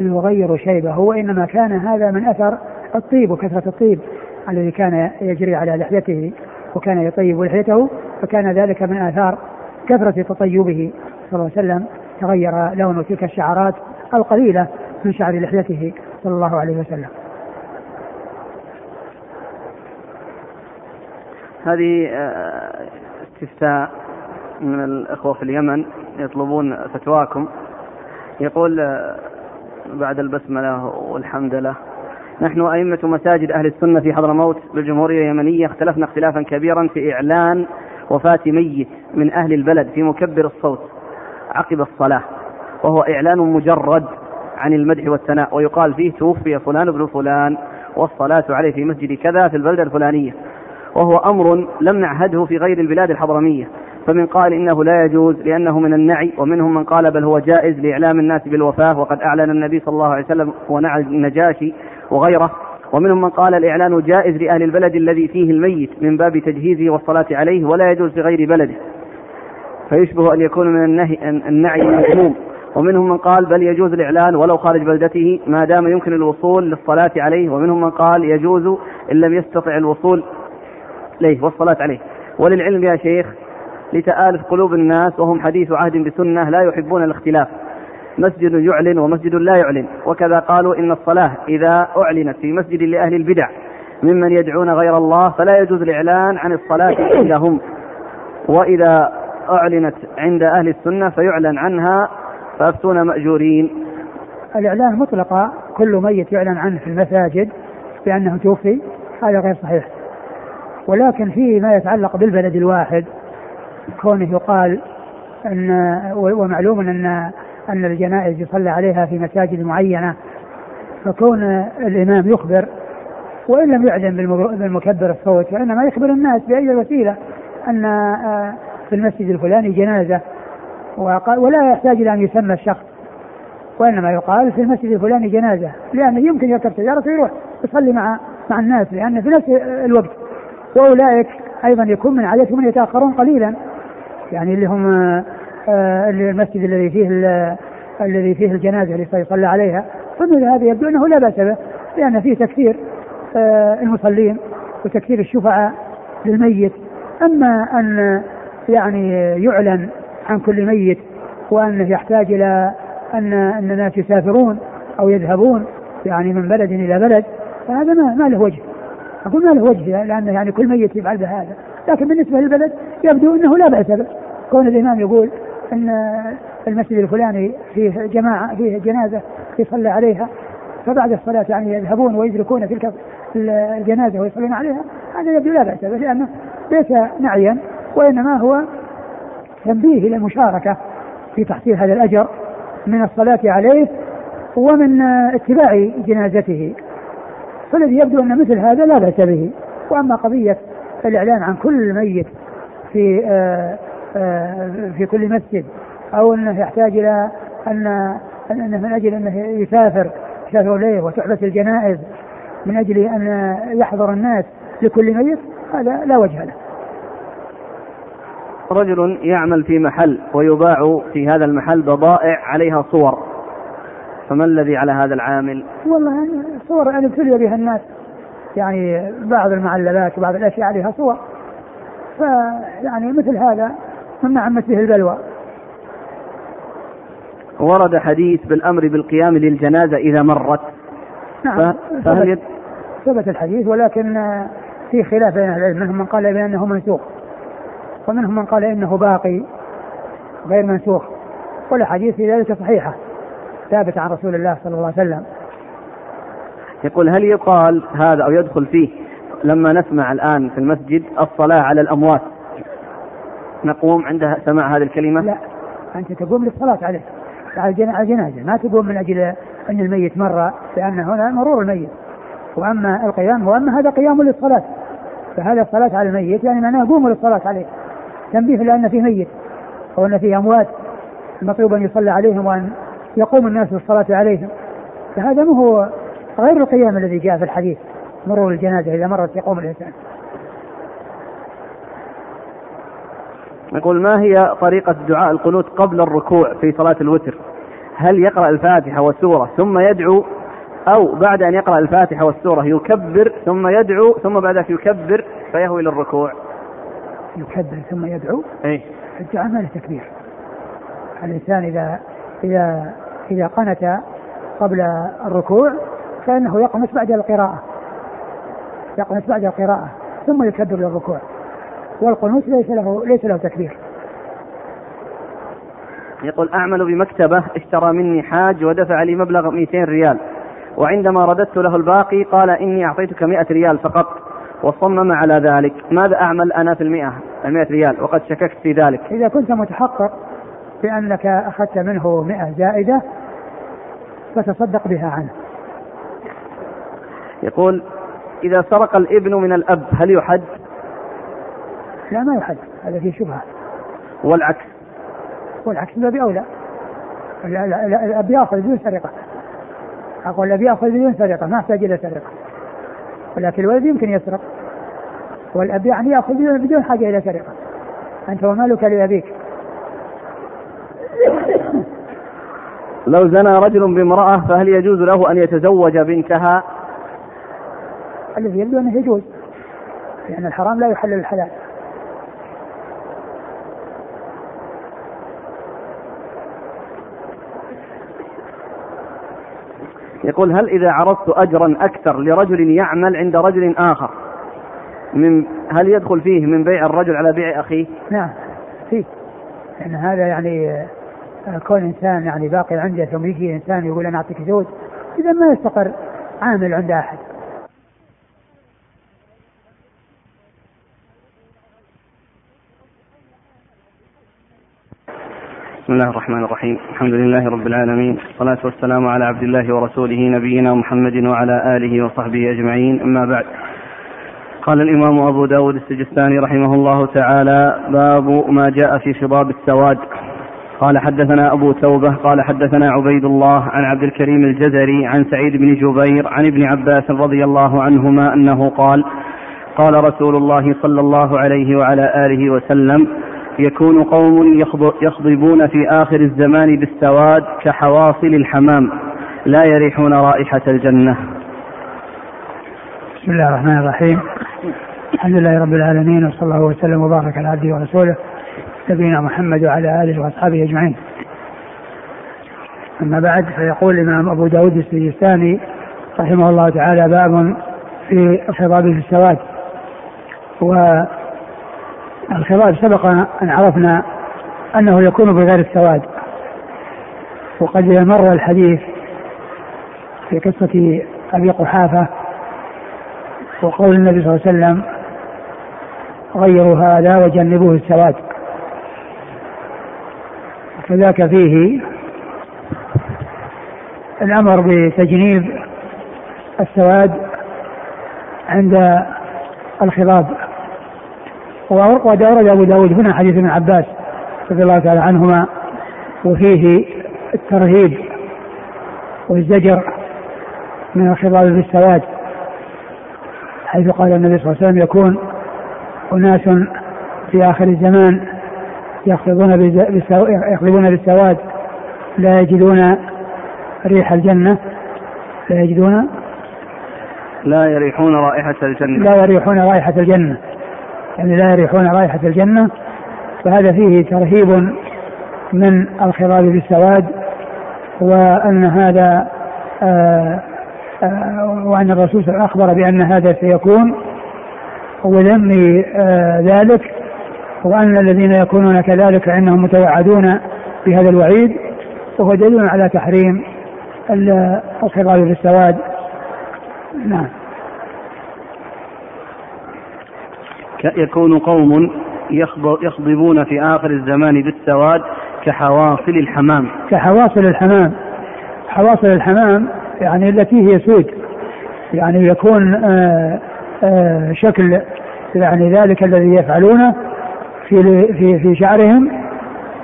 يغير شيبه وإنما كان هذا من أثر الطيب وكثرة الطيب الذي كان يجري على لحيته. وكان يطيب لحيته فكان ذلك من آثار كثرة تطيبه. صلى الله عليه وسلم تغير لون تلك الشعرات القليلة من شعر لحيته. صلى الله عليه وسلم. هذه آه، استفتاء من الأخوة في اليمن يطلبون فتواكم. يقول آه، بعد البسملة والحمد لله نحن أئمة مساجد أهل السنة في حضرموت بالجمهورية اليمنية. اختلفنا اختلافا كبيرا في إعلان وفاة ميت من أهل البلد في مكبر الصوت عقب الصلاة وهو إعلان مجرد عن المدح والثناء ويقال فيه توفي فلان ابن فلان والصلاة عليه في مسجد كذا في البلدة الفلانية وهو أمر لم نعهده في غير البلاد الحضرمية. فمن قال إنه لا يجوز لأنه من النعي ومنهم من قال بل هو جائز لإعلام الناس بالوفاة وقد أعلن النبي صلى الله عليه وسلم ونعى النجاشي وغيره. ومنهم من قال الإعلان جائز لأهل البلد الذي فيه الميت من باب تجهيزه والصلاة عليه ولا يجوز في غير بلده. فيشبه أن يكون من النهي النعي المذموم ومنهم من قال بل يجوز الإعلان ولو خارج بلدته ما دام يمكن الوصول للصلاة عليه. ومنهم من قال يجوز إن لم يستطع الوصول إليه والصلاة عليه. وللعلم يا شيخ لتآلف قلوب الناس وهم حديث عهد بسنة لا يحبون الاختلاف. مسجد يعلن ومسجد لا يعلن. وكذا قالوا إن الصلاة إذا أعلنت في مسجد لأهل البدع ممن يدعون غير الله فلا يجوز الإعلان عن الصلاة عندهم وإذا أعلنت عند أهل السنة فيعلن عنها فأفتون مأجورين. الإعلان مطلقا كل ميت يعلن عنه في المساجد بأنه توفي. هذا غير صحيح. ولكن في ما يتعلق بالبلد الواحد كونه يقال إن ومعلوم إن أن الجنائز يصلى عليها في مساجد معينة فكون الإمام يخبر وإن لم يعلن بالمكبر الصوت وإنما يخبر الناس بأي وسيلة أن آه، في المسجد الفلاني جنازة ولا يحتاج إلى أن يسمى الشخص وإنما يقال في المسجد الفلاني جنازة لأنه يمكن يركب سيارته ويروح يصلي مع مع الناس لأن في نفس الوقت وأولئك أيضا يكون من عادتهم يتأخرون قليلا يعني اللي هم آه، المسجد الذي فيه الذي فيه الجنازة اللي يصلى عليها. فمن هذا يبدو أنه لا بأس به لأن فيه تكثير آه، المصلين وتكثير الشفعاء للميت. أما أن يعني يعلن عن كل ميت وأنه يحتاج إلى أن ان الناس يسافرون أو يذهبون يعني من بلد إلى بلد فهذا ما, ما له وجه. أقول ما له وجه لأن يعني كل ميت يفعل بهذا. لكن بالنسبة للبلد يبدو أنه لا بأس به. كون الإمام يقول أن المسجد الفلاني فيه جماعة فيه جنازة يصلى عليها فبعد الصلاة يعني يذهبون ويدركون تلك الجنازة ويصلون عليها هذا يبدو لا بأس به لأنه ليس نعيا وإنما هو تنبيه إلى المشاركة في تحصيل هذا الأجر من الصلاة عليه ومن اتباع جنازته. فالذي يبدو أن مثل هذا لا بأس به. وأما قضية الإعلان عن كل ميت في آه، في كل مسجد أو أنه يحتاج إلى أن أنه من أجل أنه يسافر يسافر إليه وتحبس الجنائز من أجل أن يحضر الناس لكل ميت هذا لا وجه له رجل يعمل في محل ويباع في هذا المحل بضائع عليها صور فما الذي على هذا العامل؟ والله صور يعني ابتلي بها الناس يعني بعض المعلبات وبعض الأشياء عليها صور فيعني مثل هذا مما عمت به البلوى. ورد حديث بالأمر بالقيام للجنازة إذا مرت. نعم فهل ثبت الحديث ولكن في خلاف بين العلم. منهم من قال بأنه منسوخ ومنهم من قال إنه باقي غير منسوخ. والاحاديث في ذلك صحيحة ثابته عن رسول الله صلى الله عليه وسلم. يقول هل يقال هذا أو يدخل فيه لما نسمع الآن في المسجد الصلاة على الأموات؟ نقوم عند سماع هذه الكلمة؟ لا أنت تقوم للصلاة عليه على الجنازة. ما تقوم من أجل أن الميت مر لأن هنا مرور الميت. وأما القيام وأما هذا قيام للصلاة. فهذا الصلاة على الميت يعني معناه قوموا للصلاة عليه. تنبيه لأن فيه ميت أو أن فيه أموات. المطلوب أن يصلى عليهم وأن يقوم الناس بالصلاه عليهم. فهذا ما هو غير القيام الذي جاء في الحديث مرور الجنازة إذا مرت يقوم الإنسان. يقول ما هي طريقة دعاء القنوت قبل الركوع في صلاة الوتر؟ هل يقرأ الفاتحة والسورة ثم يدعو أو بعد أن يقرأ الفاتحة والسورة يكبر ثم يدعو ثم بعد ذلك يكبر فيهوي للركوع؟ يكبر ثم يدعو؟ إيه؟ الدعاء ما له تكبير. الإنسان إذا إذا إذا قنت قبل الركوع فإنه يقنت بعد القراءة. يقنت بعد القراءة ثم يكبر للركوع. والقنوت ليس له ليس له تكبير. يقول أعمل بمكتبة اشترى مني حاج ودفع لي مبلغ 200 ريال. وعندما رددت له الباقي قال إني أعطيتك 100 ريال فقط. وصمم على ذلك. ماذا أعمل أنا في المئة المئة ريال؟ وقد شككت في ذلك. إذا كنت متحقق بأنك أخذت منه 100 زائدة فتصدق بها عنه. يقول إذا سرق الابن من الأب هل يحد لا ما يحد هذا فيه شبهة. والعكس. والعكس من باب أولى الأب يأخذ بدون سرقة. أقول الأب يأخذ بدون سرقة ما يحتاج إلى سرقة. ولكن الولد يمكن يسرق. والأب يعني يأخذ بدون حاجة إلى سرقة. أنت ومالك لأبيك. لو زنى رجل بامرأة فهل يجوز له أن يتزوج بنتها؟ الذي يبدو أنه يجوز. لأن الحرام لا يحلل الحلال. يقول هل إذا عرضت أجرا أكثر لرجل يعمل عند رجل آخر من هل يدخل فيه من بيع الرجل على بيع أخيه؟ نعم فيه لأن هذا يعني آه، كون إنسان يعني باقي عنده ثم يجي إنسان يقول أنا أعطيك زوج إذا ما يستقر عامل عند أحد بسم الله الرحمن الرحيم الحمد لله رب العالمين والصلاة والسلام على عبد الله ورسوله نبينا محمد وعلى آله وصحبه أجمعين أما بعد قال الإمام أبو داود السجستاني رحمه الله تعالى باب ما جاء في خضاب السواد قال حدثنا أبو توبة قال حدثنا عبيد الله عن عبد الكريم الجزري عن سعيد بن جبير عن ابن عباس رضي الله عنهما أنه قال قال رسول الله صلى الله عليه وعلى آله وسلم يكون قوم يخضبون في آخر الزمان بالسواد كحواصل الحمام لا يريحون رائحة الجنة. بسم الله الرحمن الرحيم. الحمد لله رب العالمين وصلى الله وسلم وبارك على عبده ورسوله نبينا محمد وعلى آله وأصحابه أجمعين. أما بعد فيقول الإمام أبو داود السجستاني رحمه الله تعالى باب في الخضاب في السواد والخضاب سبق أن عرفنا أنه يكون بغير السواد. وقد مر الحديث في قصة أبي قحافة وقول النبي صلى الله عليه وسلم غيروا هذا وجنبوه السواد. فذاك فيه الأمر بتجنيب السواد عند الخضاب. وأورد أبو داود هنا حديث ابن عباس رضي الله تعالى عنهما وفيه الترهيب والزجر من الخضاب بالسواد حيث قال النبي صلى الله عليه وسلم يكون أناس في آخر الزمان يخفضون يخضبون بالسواد لا يجدون ريح الجنة لا يجدون لا يريحون رائحة الجنة. لا يريحون رائحة الجنة. يعني لا يريحون رائحة الجنة فهذا فيه ترهيب من الخضاب بالسواد وأن هذا آه، آه، وأن الرسول صلى الله عليه وسلم أخبر بأن هذا سيكون وذم آه، ذلك وأن الذين يكونون كذلك فإنهم متوعدون بهذا الوعيد وهو دليل على تحريم الخضاب بالسواد. نعم. يكون قوم يخضبون في آخر الزمان بالسواد كحواصل الحمام. كحواصل الحمام. حواصل الحمام يعني التي هي سود يعني يكون آآ آه، آآ آه، شكل يعني ذلك الذي يفعلونه في في في شعرهم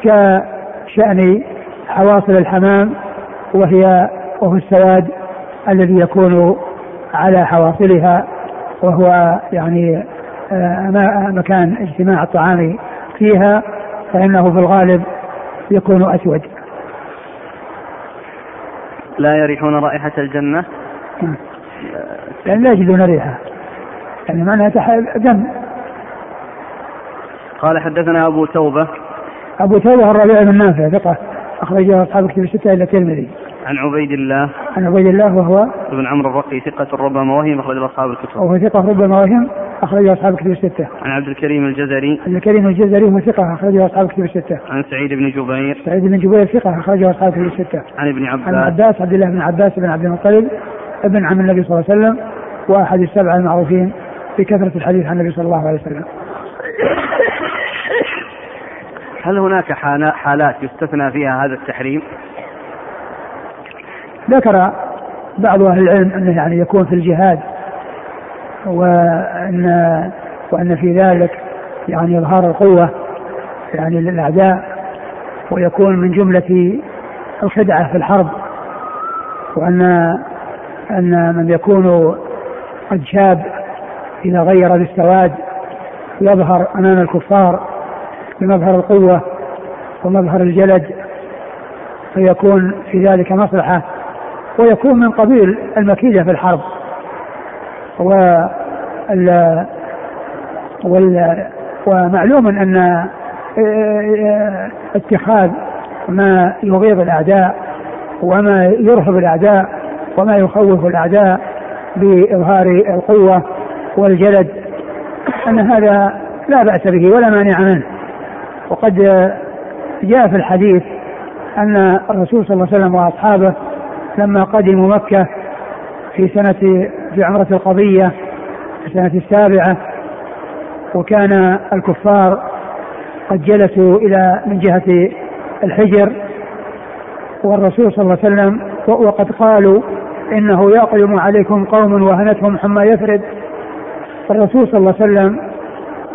كشأن حواصل الحمام وهي وهو السواد الذي يكون على حواصلها وهو يعني مكان اجتماع الطعام فيها فإنه في الغالب يكون أسود. لا يريحون رائحة الجنة؟ يعني لا يجدون ريحة. يعني معناها دم قال حدثنا أبو توبة. أبو توبة الربيع بن نافع ثقة أخرجه أصحاب كتب الستة إلى الترمذي. عن عبيد الله عن عبيد الله وهو ابن عمرو الرقي ثقة ربما وهم أخرج أصحاب الكتب. وهو ثقة ربما وهم أخرج أصحاب الكتب الستة. عن عبد الكريم الجزري. عبد الكريم الجزري هو ثقة أخرجه أصحاب الكتب الستة. عن سعيد بن جبير. سعيد بن جبير ثقة أخرجه أصحاب الكتب الستة. عن ابن عباس. عن عباس عبد الله بن عباس بن عبد المطلب ابن عم النبي صلى الله عليه وسلم وأحد السبعة المعروفين بكثرة الحديث عن النبي صلى الله عليه وسلم. هل هناك حالات يستثنى فيها هذا التحريم؟ ذكر بعض أهل العلم أنه يعني يكون في الجهاد وان وأن في ذلك يعني إظهار القوة يعني للأعداء ويكون من جملة الخدعة في الحرب وان أن من يكون قد شاب إذا غير بالسواد يظهر أمام الكفار بمظهر القوة ومظهر الجلد فيكون في ذلك مصلحة ويكون من قبيل المكيدة في الحرب. و وال ومعلوم أن اتخاذ ما يغيظ الأعداء وما يرهب الأعداء وما يخوف الأعداء بإظهار القوة والجلد أن هذا لا بأس به ولا مانع منه. وقد جاء في الحديث أن الرسول صلى الله عليه وسلم وأصحابه لما قدموا مكة في سنة في عمرة القضية في السنة السابعة وكان الكفار قد جلسوا إلى من جهة الحجر والرسول صلى الله عليه وسلم وقد قالوا إنه يقدم عليكم قوم وهنتهم حمى يثرب الرسول صلى الله عليه وسلم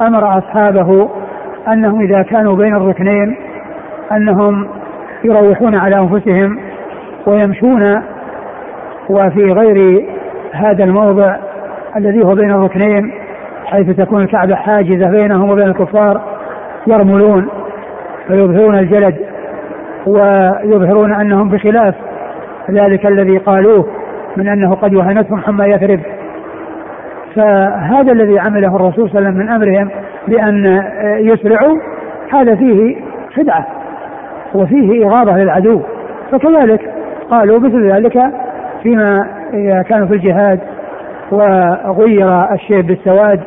أمر أصحابه أنهم إذا كانوا بين الركنين أنهم يروحون على أنفسهم ويمشون وفي غير هذا الموضع الذي هو بين الركنين حيث تكون الكعبة حاجزة بينهم وبين الكفار يرملون فيظهرون الجلد ويظهرون أنهم بخلاف ذلك الذي قالوه من أنه قد وهنتهم حمى يثرب. فهذا الذي عمله الرسول صلى الله عليه وسلم من أمرهم بأن يسرعوا هذا فيه خدعة وفيه إغاظة للعدو. فكذلك قالوا مثل ذلك فيما إذا كانوا في الجهاد وغير الشيء بالسواد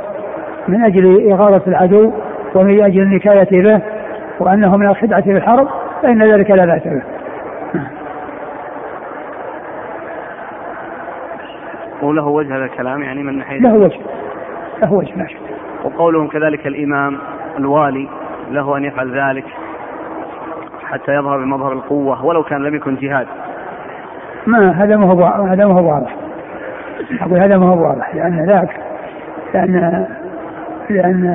من أجل إغاظة العدو ومن أجل النكاية به وأنه من الخدعة في الحرب فإن ذلك لا بأس به. وله وجه هذا الكلام يعني من ناحية له وجه له وجه لا شك وقولهم كذلك الإمام الوالي له أن يفعل ذلك حتى يظهر بمظهر القوة ولو كان لم يكن جهاد. ما هذا ما هو هذا ما هو واضح. أقول هذا ما هو واضح لأن ذاك لأن لأن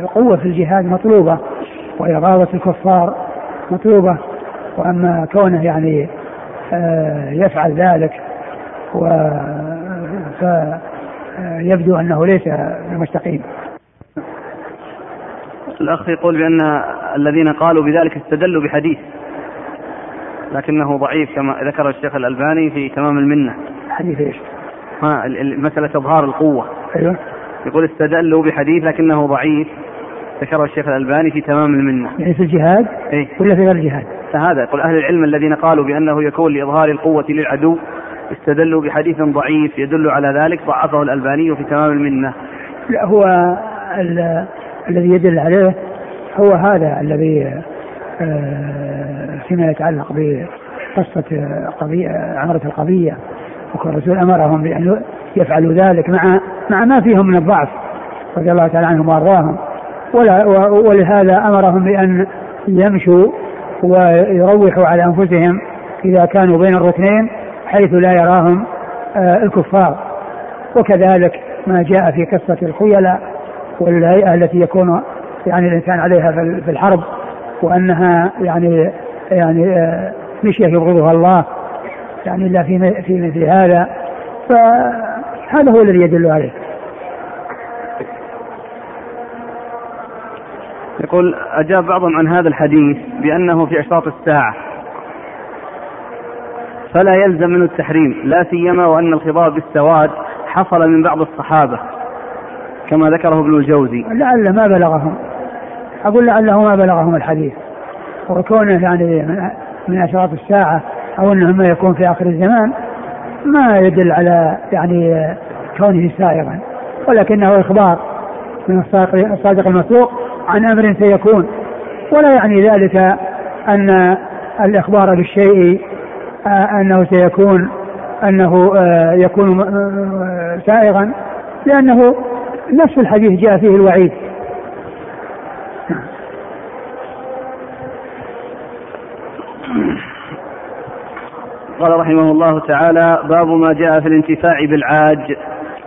القوة في الجهاد مطلوبة وإغاظة الكفار مطلوبة وأما كونه يعني آه، يفعل ذلك و فيبدو أنه ليس بمستقيم. الأخ يقول بأن الذين قالوا بذلك استدلوا بحديث. لكنه ضعيف كما ذكر الشيخ الألباني في تمام المنة حديث إيش؟ ها مسألة إظهار القوة أيوه يقول استدلوا بحديث لكنه ضعيف ذكره الشيخ الألباني في تمام المنة يعني في الجهاد إيه؟ ولا في غير الجهاد؟ هذا يقول أهل العلم الذين قالوا بأنه يكون لإظهار القوة للعدو استدلوا بحديث ضعيف يدل على ذلك ضعفه الألباني في تمام المنة لا هو الذي يدل عليه هو هذا الذي فيما يتعلق بقصة قضية عمرة القضية وكان الرسول أمرهم بأن يفعلوا ذلك مع مع ما فيهم من الضعف رضي الله تعالى عنهم وأرضاهم. ولا ولهذا أمرهم بأن يمشوا ويروحوا على أنفسهم إذا كانوا بين الركنين حيث لا يراهم آه، الكفار. وكذلك ما جاء في قصة الخيلاء والهيئة التي يكون يعني الإنسان عليها في الحرب. وأنها يعني يعني آه، مشية يبغضها الله يعني إلا في في مثل هذا فهذا هو الذي يدل عليه. يقول أجاب بعضهم عن هذا الحديث بأنه في أشراط الساعة. فلا يلزم منه التحريم لا سيما وأن الخضاب بالسواد حصل من بعض الصحابة كما ذكره ابن الجوزي. لعل ما بلغهم. أقول لعله ما بلغهم الحديث. وكونه يعني من أشراط الساعة أو أنه ما يكون في آخر الزمان ما يدل على يعني كونه سائغا. ولكنه إخبار من الصادق المسوق عن أمر سيكون. ولا يعني ذلك أن الإخبار بالشيء آه، أنه سيكون أنه آه، يكون آه، سائغا لأنه نفس الحديث جاء فيه الوعيد. قال رحمه الله تعالى باب ما جاء في الانتفاع بالعاج.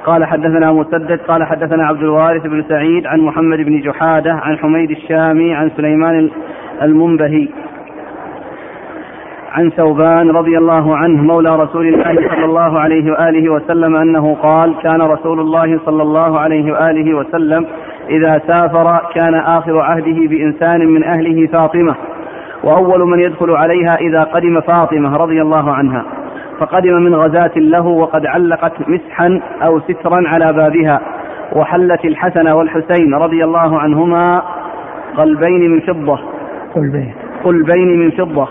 قال حدثنا مسدد قال حدثنا عبد الوارث بن سعيد عن محمد بن جحادة عن حميد الشامي عن سليمان المنبهي عن ثوبان رضي الله عنه مولى رسول الله صلى الله عليه وآله وسلم أنه قال كان رسول الله صلى الله عليه وآله وسلم إذا سافر كان آخر عهده بإنسان من أهله فاطمة. وأول من يدخل عليها إذا قدم فاطمة رضي الله عنها فقدم من غزاة له وقد علقت مسحا أو سترا على بابها وحلت الحسن والحسين رضي الله عنهما قلبين من فضة قلبين. قلبين من فضة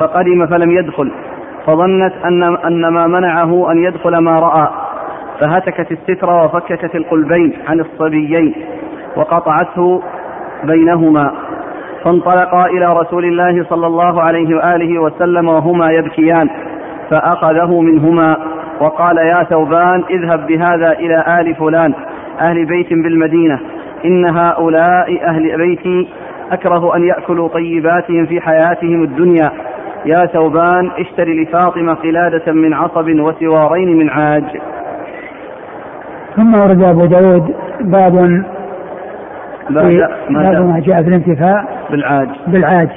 فقدم فلم يدخل فظنت أن أن ما منعه أن يدخل ما رأى فهتكت الستر وفككت القلبين عن الصبيين وقطعته بينهما. فانطلقا إلى رسول الله صلى الله عليه وآله وسلم وهما يبكيان فأخذه منهما وقال يا ثوبان اذهب بهذا إلى آل فلان أهل بيت بالمدينة إن هؤلاء أهل بيتي أكره أن يأكلوا طيباتهم في حياتهم الدنيا. يا ثوبان اشتري لفاطمة قلادة من عصب وسوارين من عاج. ثم ورد أبو داود باب باب ما جاء. في الانتفاع بالعاج. بالعاج.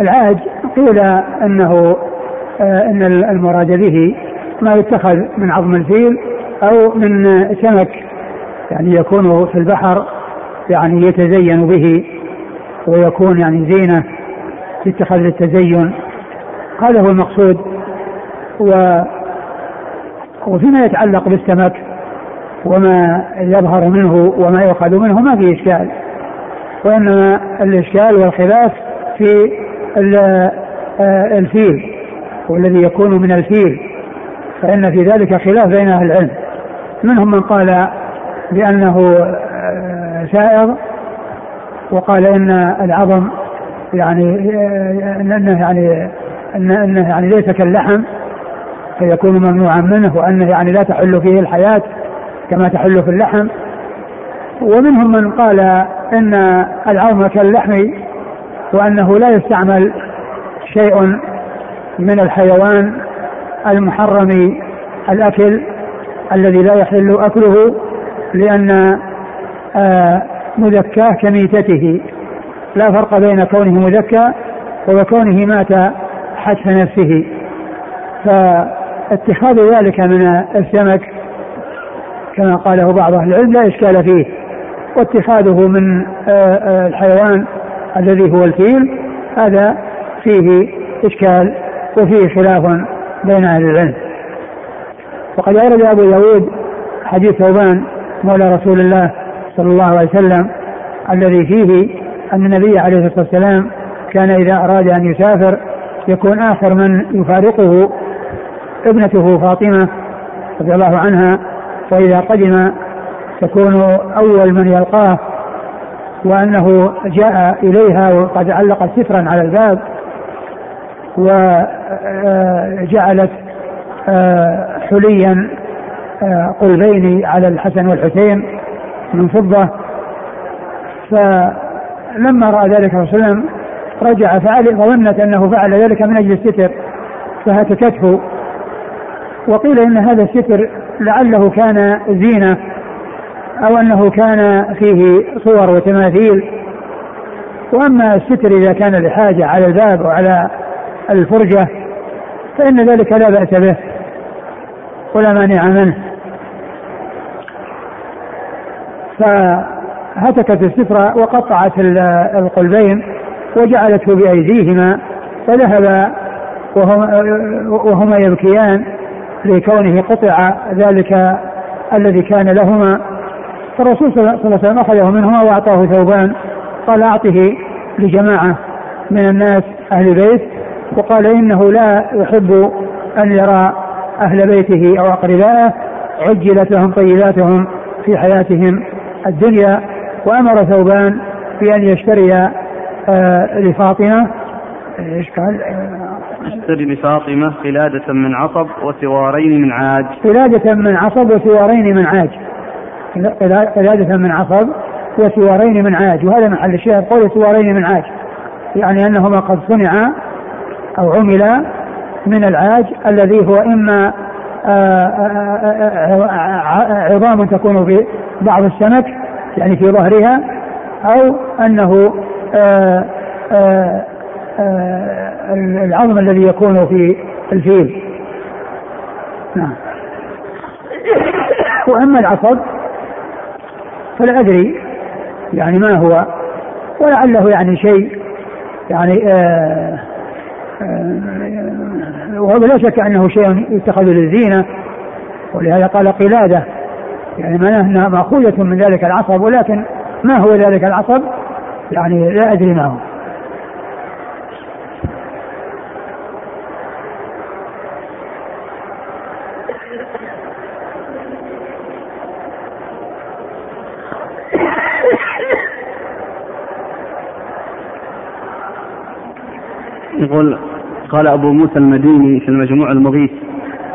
العاج قيل أنه آه أن المراد به ما يتخذ من عظم الفيل أو من سمك يعني يكون في البحر يعني يتزين به ويكون يعني زينة يتخذ للتزين هذا هو المقصود. و وفيما يتعلق بالسمك وما يظهر منه وما يؤخذ منه ما في إشكال. وإنما الإشكال والخلاف في آه، الفيل والذي يكون من الفيل. فإن في ذلك خلاف بين أهل العلم. منهم من قال بأنه آه، سائغ وقال إن العظم يعني آه، إنه يعني إنه يعني ليس كاللحم فيكون ممنوعا منه وأنه يعني لا تحل فيه الحياة. كما تحل في اللحم. ومنهم من قال إن العظم كاللحم وأنه لا يستعمل شيء من الحيوان المحرم الأكل الذي لا يحل أكله لأن آه، مذكاه كميتته. لا فرق بين كونه مذكى وكونه مات حتف نفسه. فاتخاذ ذلك من السمك كما قاله بعض أهل العلم لا إشكال فيه. واتخاذه من آه، آه، الحيوان الذي هو الفيل هذا فيه إشكال وفيه خلاف بين أهل العلم. وقد أورد أبو داود حديث ثوبان مولى رسول الله صلى الله عليه وسلم الذي فيه أن النبي عليه الصلاة والسلام كان إذا أراد أن يسافر يكون آخر من يفارقه ابنته فاطمة رضي الله عنها وإذا قدم تكون أول من يلقاه وأنه جاء إليها وقد علق سترا على الباب وجعلت آه، حليا آه، قلبين على الحسن والحسين من فضة. فلما رأى ذلك الرسول رجع فعل فظنت أنه فعل ذلك من أجل الستر فهتكته. وقيل إن هذا الستر لعله كان زينة أو أنه كان فيه صور وتماثيل. وأما الستر إذا كان لحاجة على الباب أو على الفرجة فإن ذلك لا بأس به ولا مانع منه. فهتكت السترة وقطعت القلبين وجعلته بأيديهما فذهب وهما, وهما يبكيان. لكونه قطع ذلك الذي كان لهما فالرسول صلى الله عليه وسلم أخذه منهما وأعطاه ثوبان قال أعطه لجماعة من الناس أهل البيت وقال إنه لا يحب أن يرى أهل بيته أو أقربائه عجلت لهم طيباتهم في حياتهم الدنيا وأمر ثوبان بأن يشتري آه لفاطمة إيش قال؟ اشتري لفاطمة قلادة من عصب وسوارين من عاج. قلادة من عصب وسوارين من عاج. قلادة من عصب وسوارين من عاج. وهذا محل الشاهد قول سوارين من عاج. يعني أنهما قد صنعا أو عملا من العاج الذي هو إما آه، آه، آه، عظام تكون في بعض السمك يعني في ظهرها أو أنه العظم الذي يكون في الفيل. نعم. وأما العصب فلا ادري يعني ما هو ولعله يعني شيء يعني آه آه وهذا لا شك أنه شيء يتخذ للزينة ولهذا قال قلادة. يعني معناه انها مأخوذة من ذلك العصب ولكن ما هو ذلك العصب؟ يعني لا أدري ما هو. يقول قال أبو موسى المديني في المجموع المغيث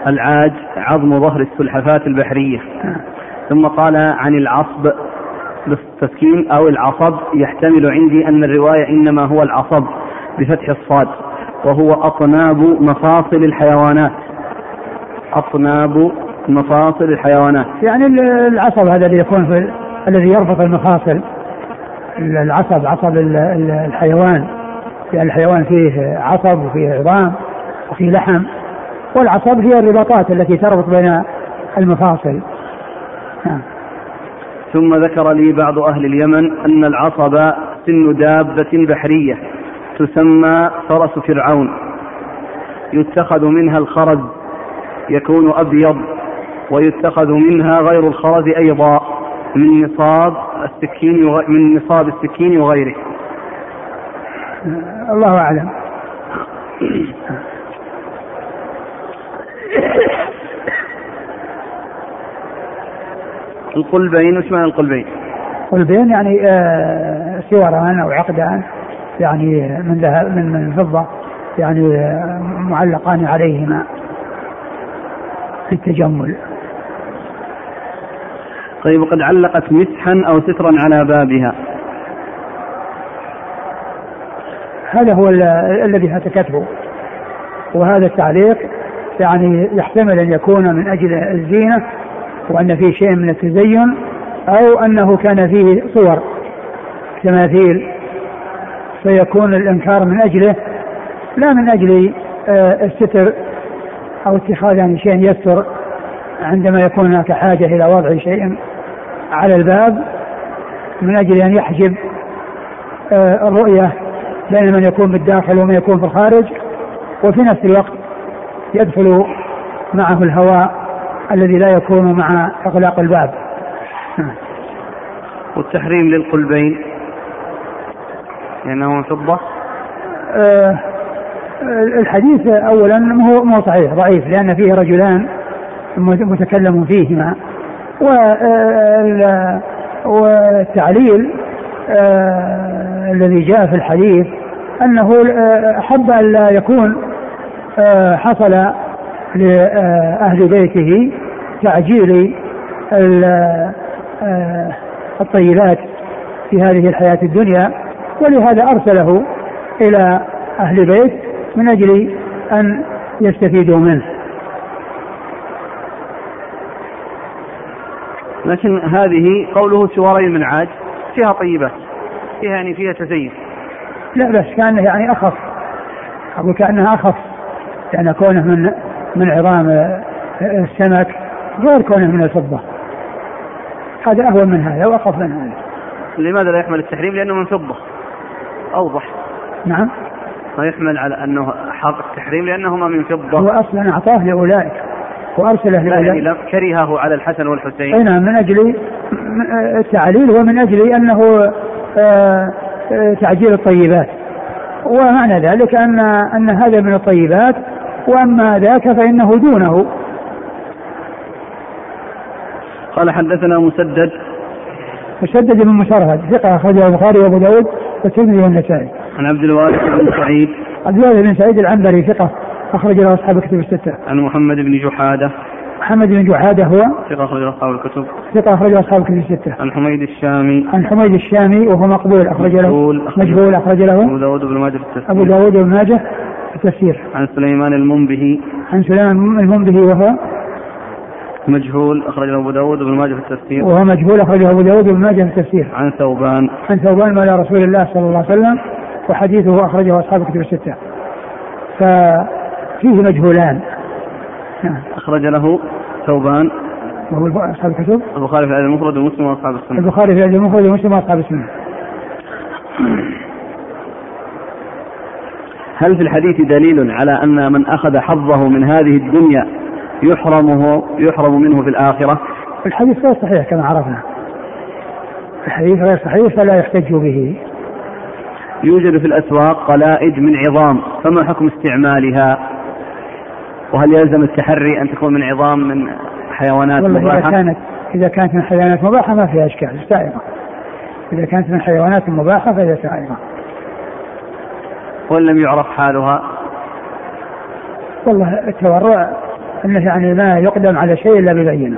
العاج عظم ظهر السلحفاة البحرية. ثم قال عن العصب بالتسكين أو العصب يحتمل عندي أن الرواية إنما هو العصب بفتح الصاد وهو أطناب مفاصل الحيوانات. أطناب مفاصل الحيوانات. يعني العصب هذا اللي يكون في الذي يربط المفاصل العصب عصب الحيوان. لأن الحيوان فيه عصب وفيه عظام وفيه لحم والعصب هي الرباطات التي تربط بين المفاصل. نعم. ثم ذكر لي بعض أهل اليمن أن العصب سن دابة بحرية تسمى فرس فرعون. يتخذ منها الخرز يكون أبيض ويتخذ منها غير الخرز أيضا من نصاب السكين من نصاب السكين وغيره. الله أعلم. القُلبين وش معنى القلبين؟ قلبين يعني آه سواران أو عقدان يعني من ذهب من من فضة يعني آه معلقان عليهما في التجمل. طيب وقد علقت مسحا أو سترا على بابها. هذا هو الذي هتكته وهذا التعليق يعني يحتمل أن يكون من أجل الزينة وأن فيه شيء من التزين أو أنه كان فيه صور. تماثيل فيكون الإنكار من أجله لا من أجل آه، الستر أو اتخاذ يعني شيء يستر عندما يكون هناك حاجة إلى وضع شيء على الباب من أجل أن يحجب آه، الرؤية. بين من يكون بالداخل ومن يكون في الخارج وفي نفس الوقت يدخل معه الهواء الذي لا يكون مع إغلاق الباب. والتحريم للقلبين لأنه من فضة؟ آه الحديث اولا هو مو صحيح ضعيف لأن فيه رجلان متكلم فيهما. والتعليل آه الذي جاء في الحديث أنه آه، أحب أن لا يكون آه حصل لأهل بيته تعجيل آه، الطيبات في هذه الحياة الدنيا ولهذا أرسله إلى أهل بيت من أجل أن يستفيدوا منه. لكن هذه قوله سواري من عاج فيها طيبات فيها يعني فيها تزين لا بس كأنه يعني أخف. أقول كأنها أخف لأن كونه من من عظام السمك غير كونه من الفضة. هذا أهون من هذا وأخف من هذا. لماذا لا يحمل التحريم؟ لأنه من فضة. أوضح. نعم. ما يحمل على أنه حق التحريم لأنهما من فضة. هو أصلا أعطاه لأولئك وأرسله لأولئك. يعني كرهه على الحسن والحسين. أي نعم من أجل التعليل ومن أجل أنه آه، آه، تعجيل الطيبات ومعنى ذلك ان أن هذا من الطيبات وأما ذاك فإنه دونه قال حدثنا مسدد مسدد بن مسرهد ثقة أخرجه البخاري وأبو داود والترمذي والنسائي. عن عبد الوارث بن سعيد. عبد الوارث بن سعيد العنبري ثقة أخرج له أصحاب الكتب الستة. عن محمد بن جحادة. محمد بن جحادة هو ثقة أخرج أصحاب الكتب. ثقة أخرج أصحاب الكتب الستة. عن حميد الشامي. عن حميد الشامي وهو مقبول أخرج له مجهول أخرج له أبو داود بن ماجه في التفسير. أبو داود بن ماجه في التفسير. عن سليمان المنبهي. عن سليمان المنبهي وهو مجهول أخرجه أبو داود بن ماجه في التفسير وهو مجهول أخرجه أبو داود بن ماجه في التفسير عن ثوبان عن ثوبان مولى رسول الله صلى الله عليه وسلم وحديثه أخرجه أصحاب الكتب الستة ففيه مجهولان أخرج له ثوبان. وهو أصحاب الكتب. البخاري في الأدب المفرد ومسلم وأصحاب السنة. البخاري في الأدب المفرد ومسلم وأصحاب السنة. هل في الحديث دليل على أن من أخذ حظه من هذه الدنيا يحرمه يحرم منه في الآخرة؟ الحديث غير صحيح كما عرفنا. الحديث غير صحيح فلا يحتج به. يوجد في الأسواق قلائد من عظام فما حكم استعمالها؟ وهل يلزم التحري أن تكون من عظام من حيوانات مباحة إذا كانت إذا كانت من حيوانات مباحة ما فيها إشكال سائغة إذا كانت من حيوانات مباحة فهي سائغة وإن لم يعرف حالها؟ والله التورع إنه يعني ما يقدم على شيء إلا ببينة.